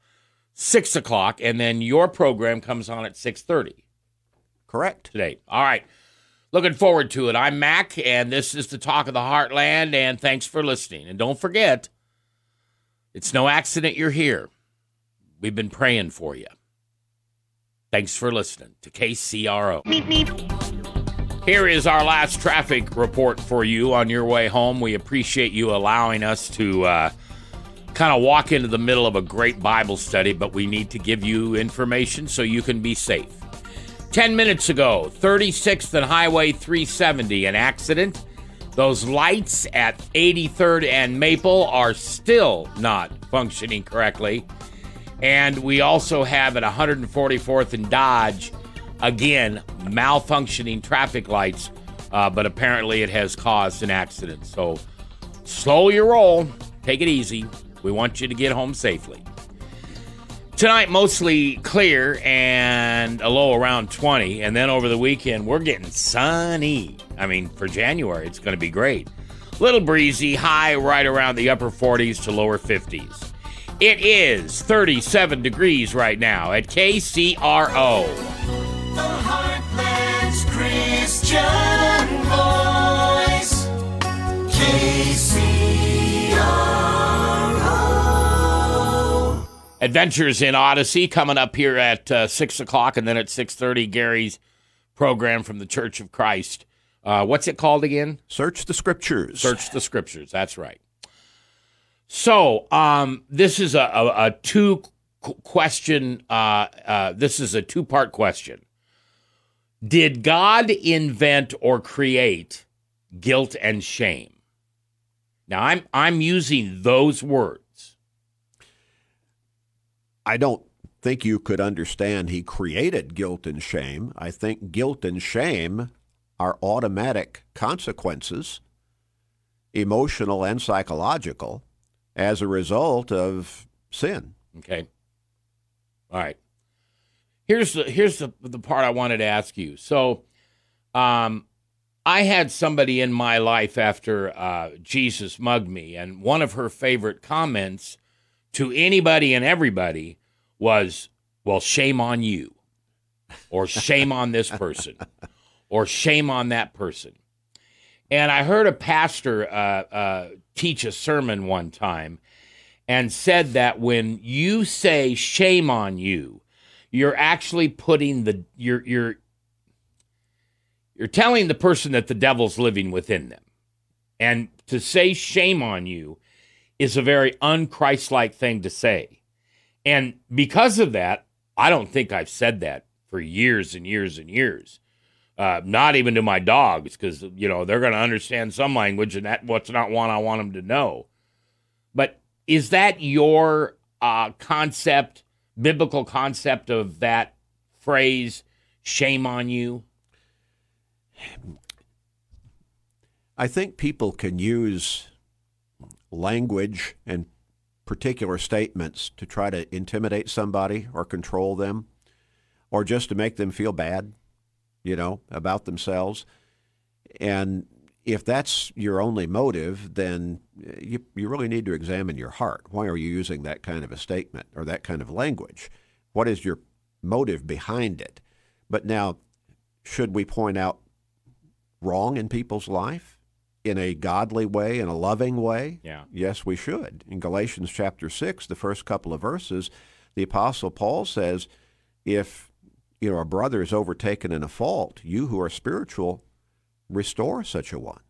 six o'clock, and then your program comes on at six thirty Correct. today. All right, looking forward to it. I'm Mac, and this is the Talk of the Heartland. And thanks for listening. And don't forget, it's no accident you're here. We've been praying for you. Thanks for listening to KCRO. Here is our last traffic report for you on your way home. We appreciate you allowing us to uh, kind of walk into the middle of a great Bible study, but we need to give you information so you can be safe. 10 minutes ago, 36th and Highway 370, an accident. Those lights at 83rd and Maple are still not functioning correctly. And we also have at 144th and Dodge Again, malfunctioning traffic lights, uh, but apparently it has caused an accident. So slow your roll, take it easy. We want you to get home safely. Tonight, mostly clear and a low around 20. And then over the weekend, we're getting sunny. I mean, for January, it's going to be great. Little breezy, high right around the upper 40s to lower 50s. It is 37 degrees right now at KCRO. The Heartland's Christian Voice. KCRO. Adventures in Odyssey coming up here at uh, six o'clock, and then at six thirty, Gary's program from the Church of Christ. Uh, what's it called again? Search the scriptures. Search the Scriptures. That's right. So, um, this is a, a, a two question. Uh, uh, this is a two part question. Did God invent or create guilt and shame? Now, I'm I'm using those words. I don't think you could understand he created guilt and shame. I think guilt and shame are automatic consequences, emotional and psychological, as a result of sin. Okay. All right. Here's the here's the the part I wanted to ask you. So, um, I had somebody in my life after uh, Jesus mugged me, and one of her favorite comments to anybody and everybody was, "Well, shame on you," or "Shame on this person," or "Shame on that person." And I heard a pastor uh, uh, teach a sermon one time, and said that when you say "shame on you," you're actually putting the you're you're you're telling the person that the devil's living within them. And to say shame on you is a very unchristlike thing to say. And because of that, I don't think I've said that for years and years and years. Uh, not even to my dogs, because you know they're going to understand some language, and that what's not one I want them to know. But is that your uh, concept, biblical concept of that phrase, "shame on you"? I think people can use language and particular statements to try to intimidate somebody or control them or just to make them feel bad, you know, about themselves. And if that's your only motive, then uh, you, you really need to examine your heart. Why are you using that kind of a statement or that kind of language? What is your motive behind it? But now, should we point out wrong in people's life in a godly way, in a loving way? Yeah. Yes, we should. In Galatians chapter 6, the first couple of verses, the apostle Paul says, if you know a brother is overtaken in a fault, you who are spiritual restore such a one.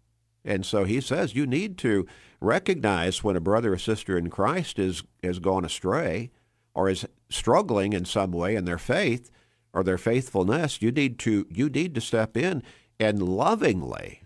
And so he says you need to recognize when a brother or sister in Christ is has gone astray or is struggling in some way in their faith or their faithfulness, you need to you need to step in and lovingly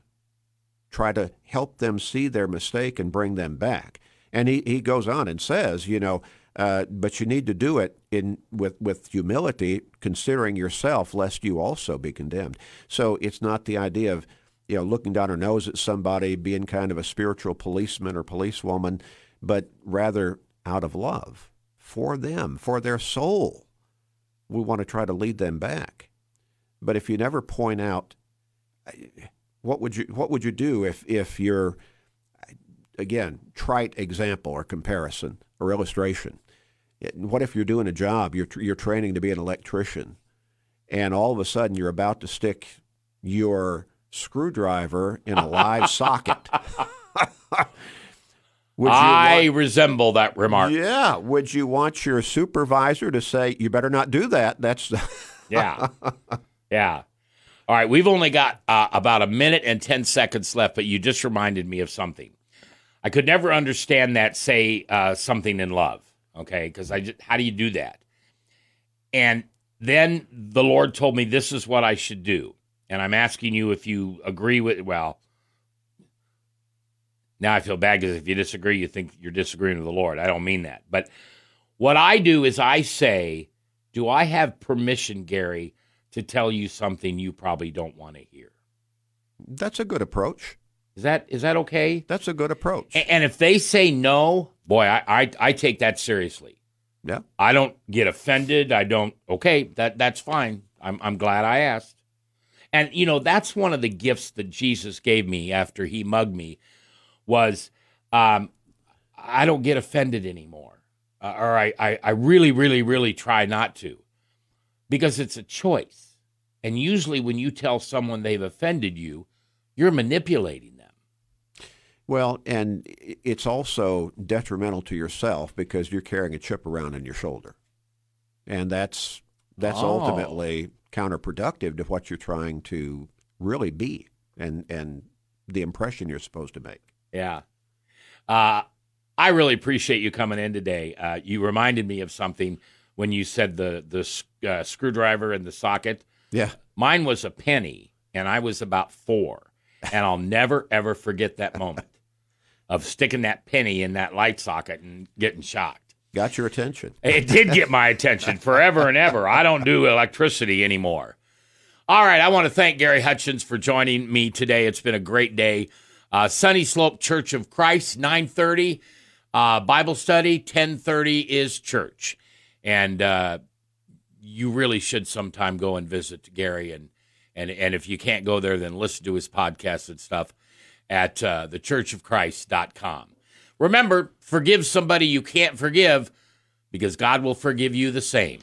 try to help them see their mistake and bring them back. And he, he goes on and says, you know, uh, but you need to do it in with with humility, considering yourself, lest you also be condemned. So it's not the idea of you know looking down her nose at somebody, being kind of a spiritual policeman or policewoman, but rather out of love for them, for their soul. We want to try to lead them back. But if you never point out what would you what would you do if if you're again trite example or comparison or illustration what if you're doing a job you're you're training to be an electrician and all of a sudden you're about to stick your screwdriver in a live socket would you I want- resemble that remark. yeah would you want your supervisor to say you better not do that that's Yeah. yeah. All right. We've only got uh, about a minute and 10 seconds left, but you just reminded me of something. I could never understand that, say uh, something in love. Okay. Because I just, how do you do that? And then the Lord told me this is what I should do. And I'm asking you if you agree with, well, now I feel bad because if you disagree, you think you're disagreeing with the Lord. I don't mean that. But what I do is I say, Do I have permission, Gary, to tell you something you probably don't want to hear? That's a good approach. Is that is that okay? That's a good approach. A- And if they say no, boy, I, I, I take that seriously. yeah. I don't get offended. I don't. Okay, that that's fine. I'm I'm glad I asked. And you know that's one of the gifts that Jesus gave me after He mugged me was um, I don't get offended anymore, uh, or I, I I really really really try not to, because it's a choice. And usually when you tell someone they've offended you, you're manipulating them. Well, and it's also detrimental to yourself because you're carrying a chip around in your shoulder, and that's that's Oh. ultimately counterproductive to what you're trying to really be and and the impression you're supposed to make. Yeah. Uh, I really appreciate you coming in today. Uh, you reminded me of something when you said the the uh, screwdriver and the socket. Yeah. Mine was a penny, and I was about four, and I'll never ever forget that moment of sticking that penny in that light socket and getting shocked. Got your attention. It did get my attention forever and ever. I don't do electricity anymore. All right, I want to thank Gary Hutchins for joining me today. It's been a great day. Uh, Sunny Slope Church of Christ, nine thirty, uh, Bible study, ten thirty is church, and uh, you really should sometime go and visit Gary and and and if you can't go there, then listen to his podcast and stuff at uh, thechurchofchrist.com. Remember, forgive somebody you can't forgive because God will forgive you the same.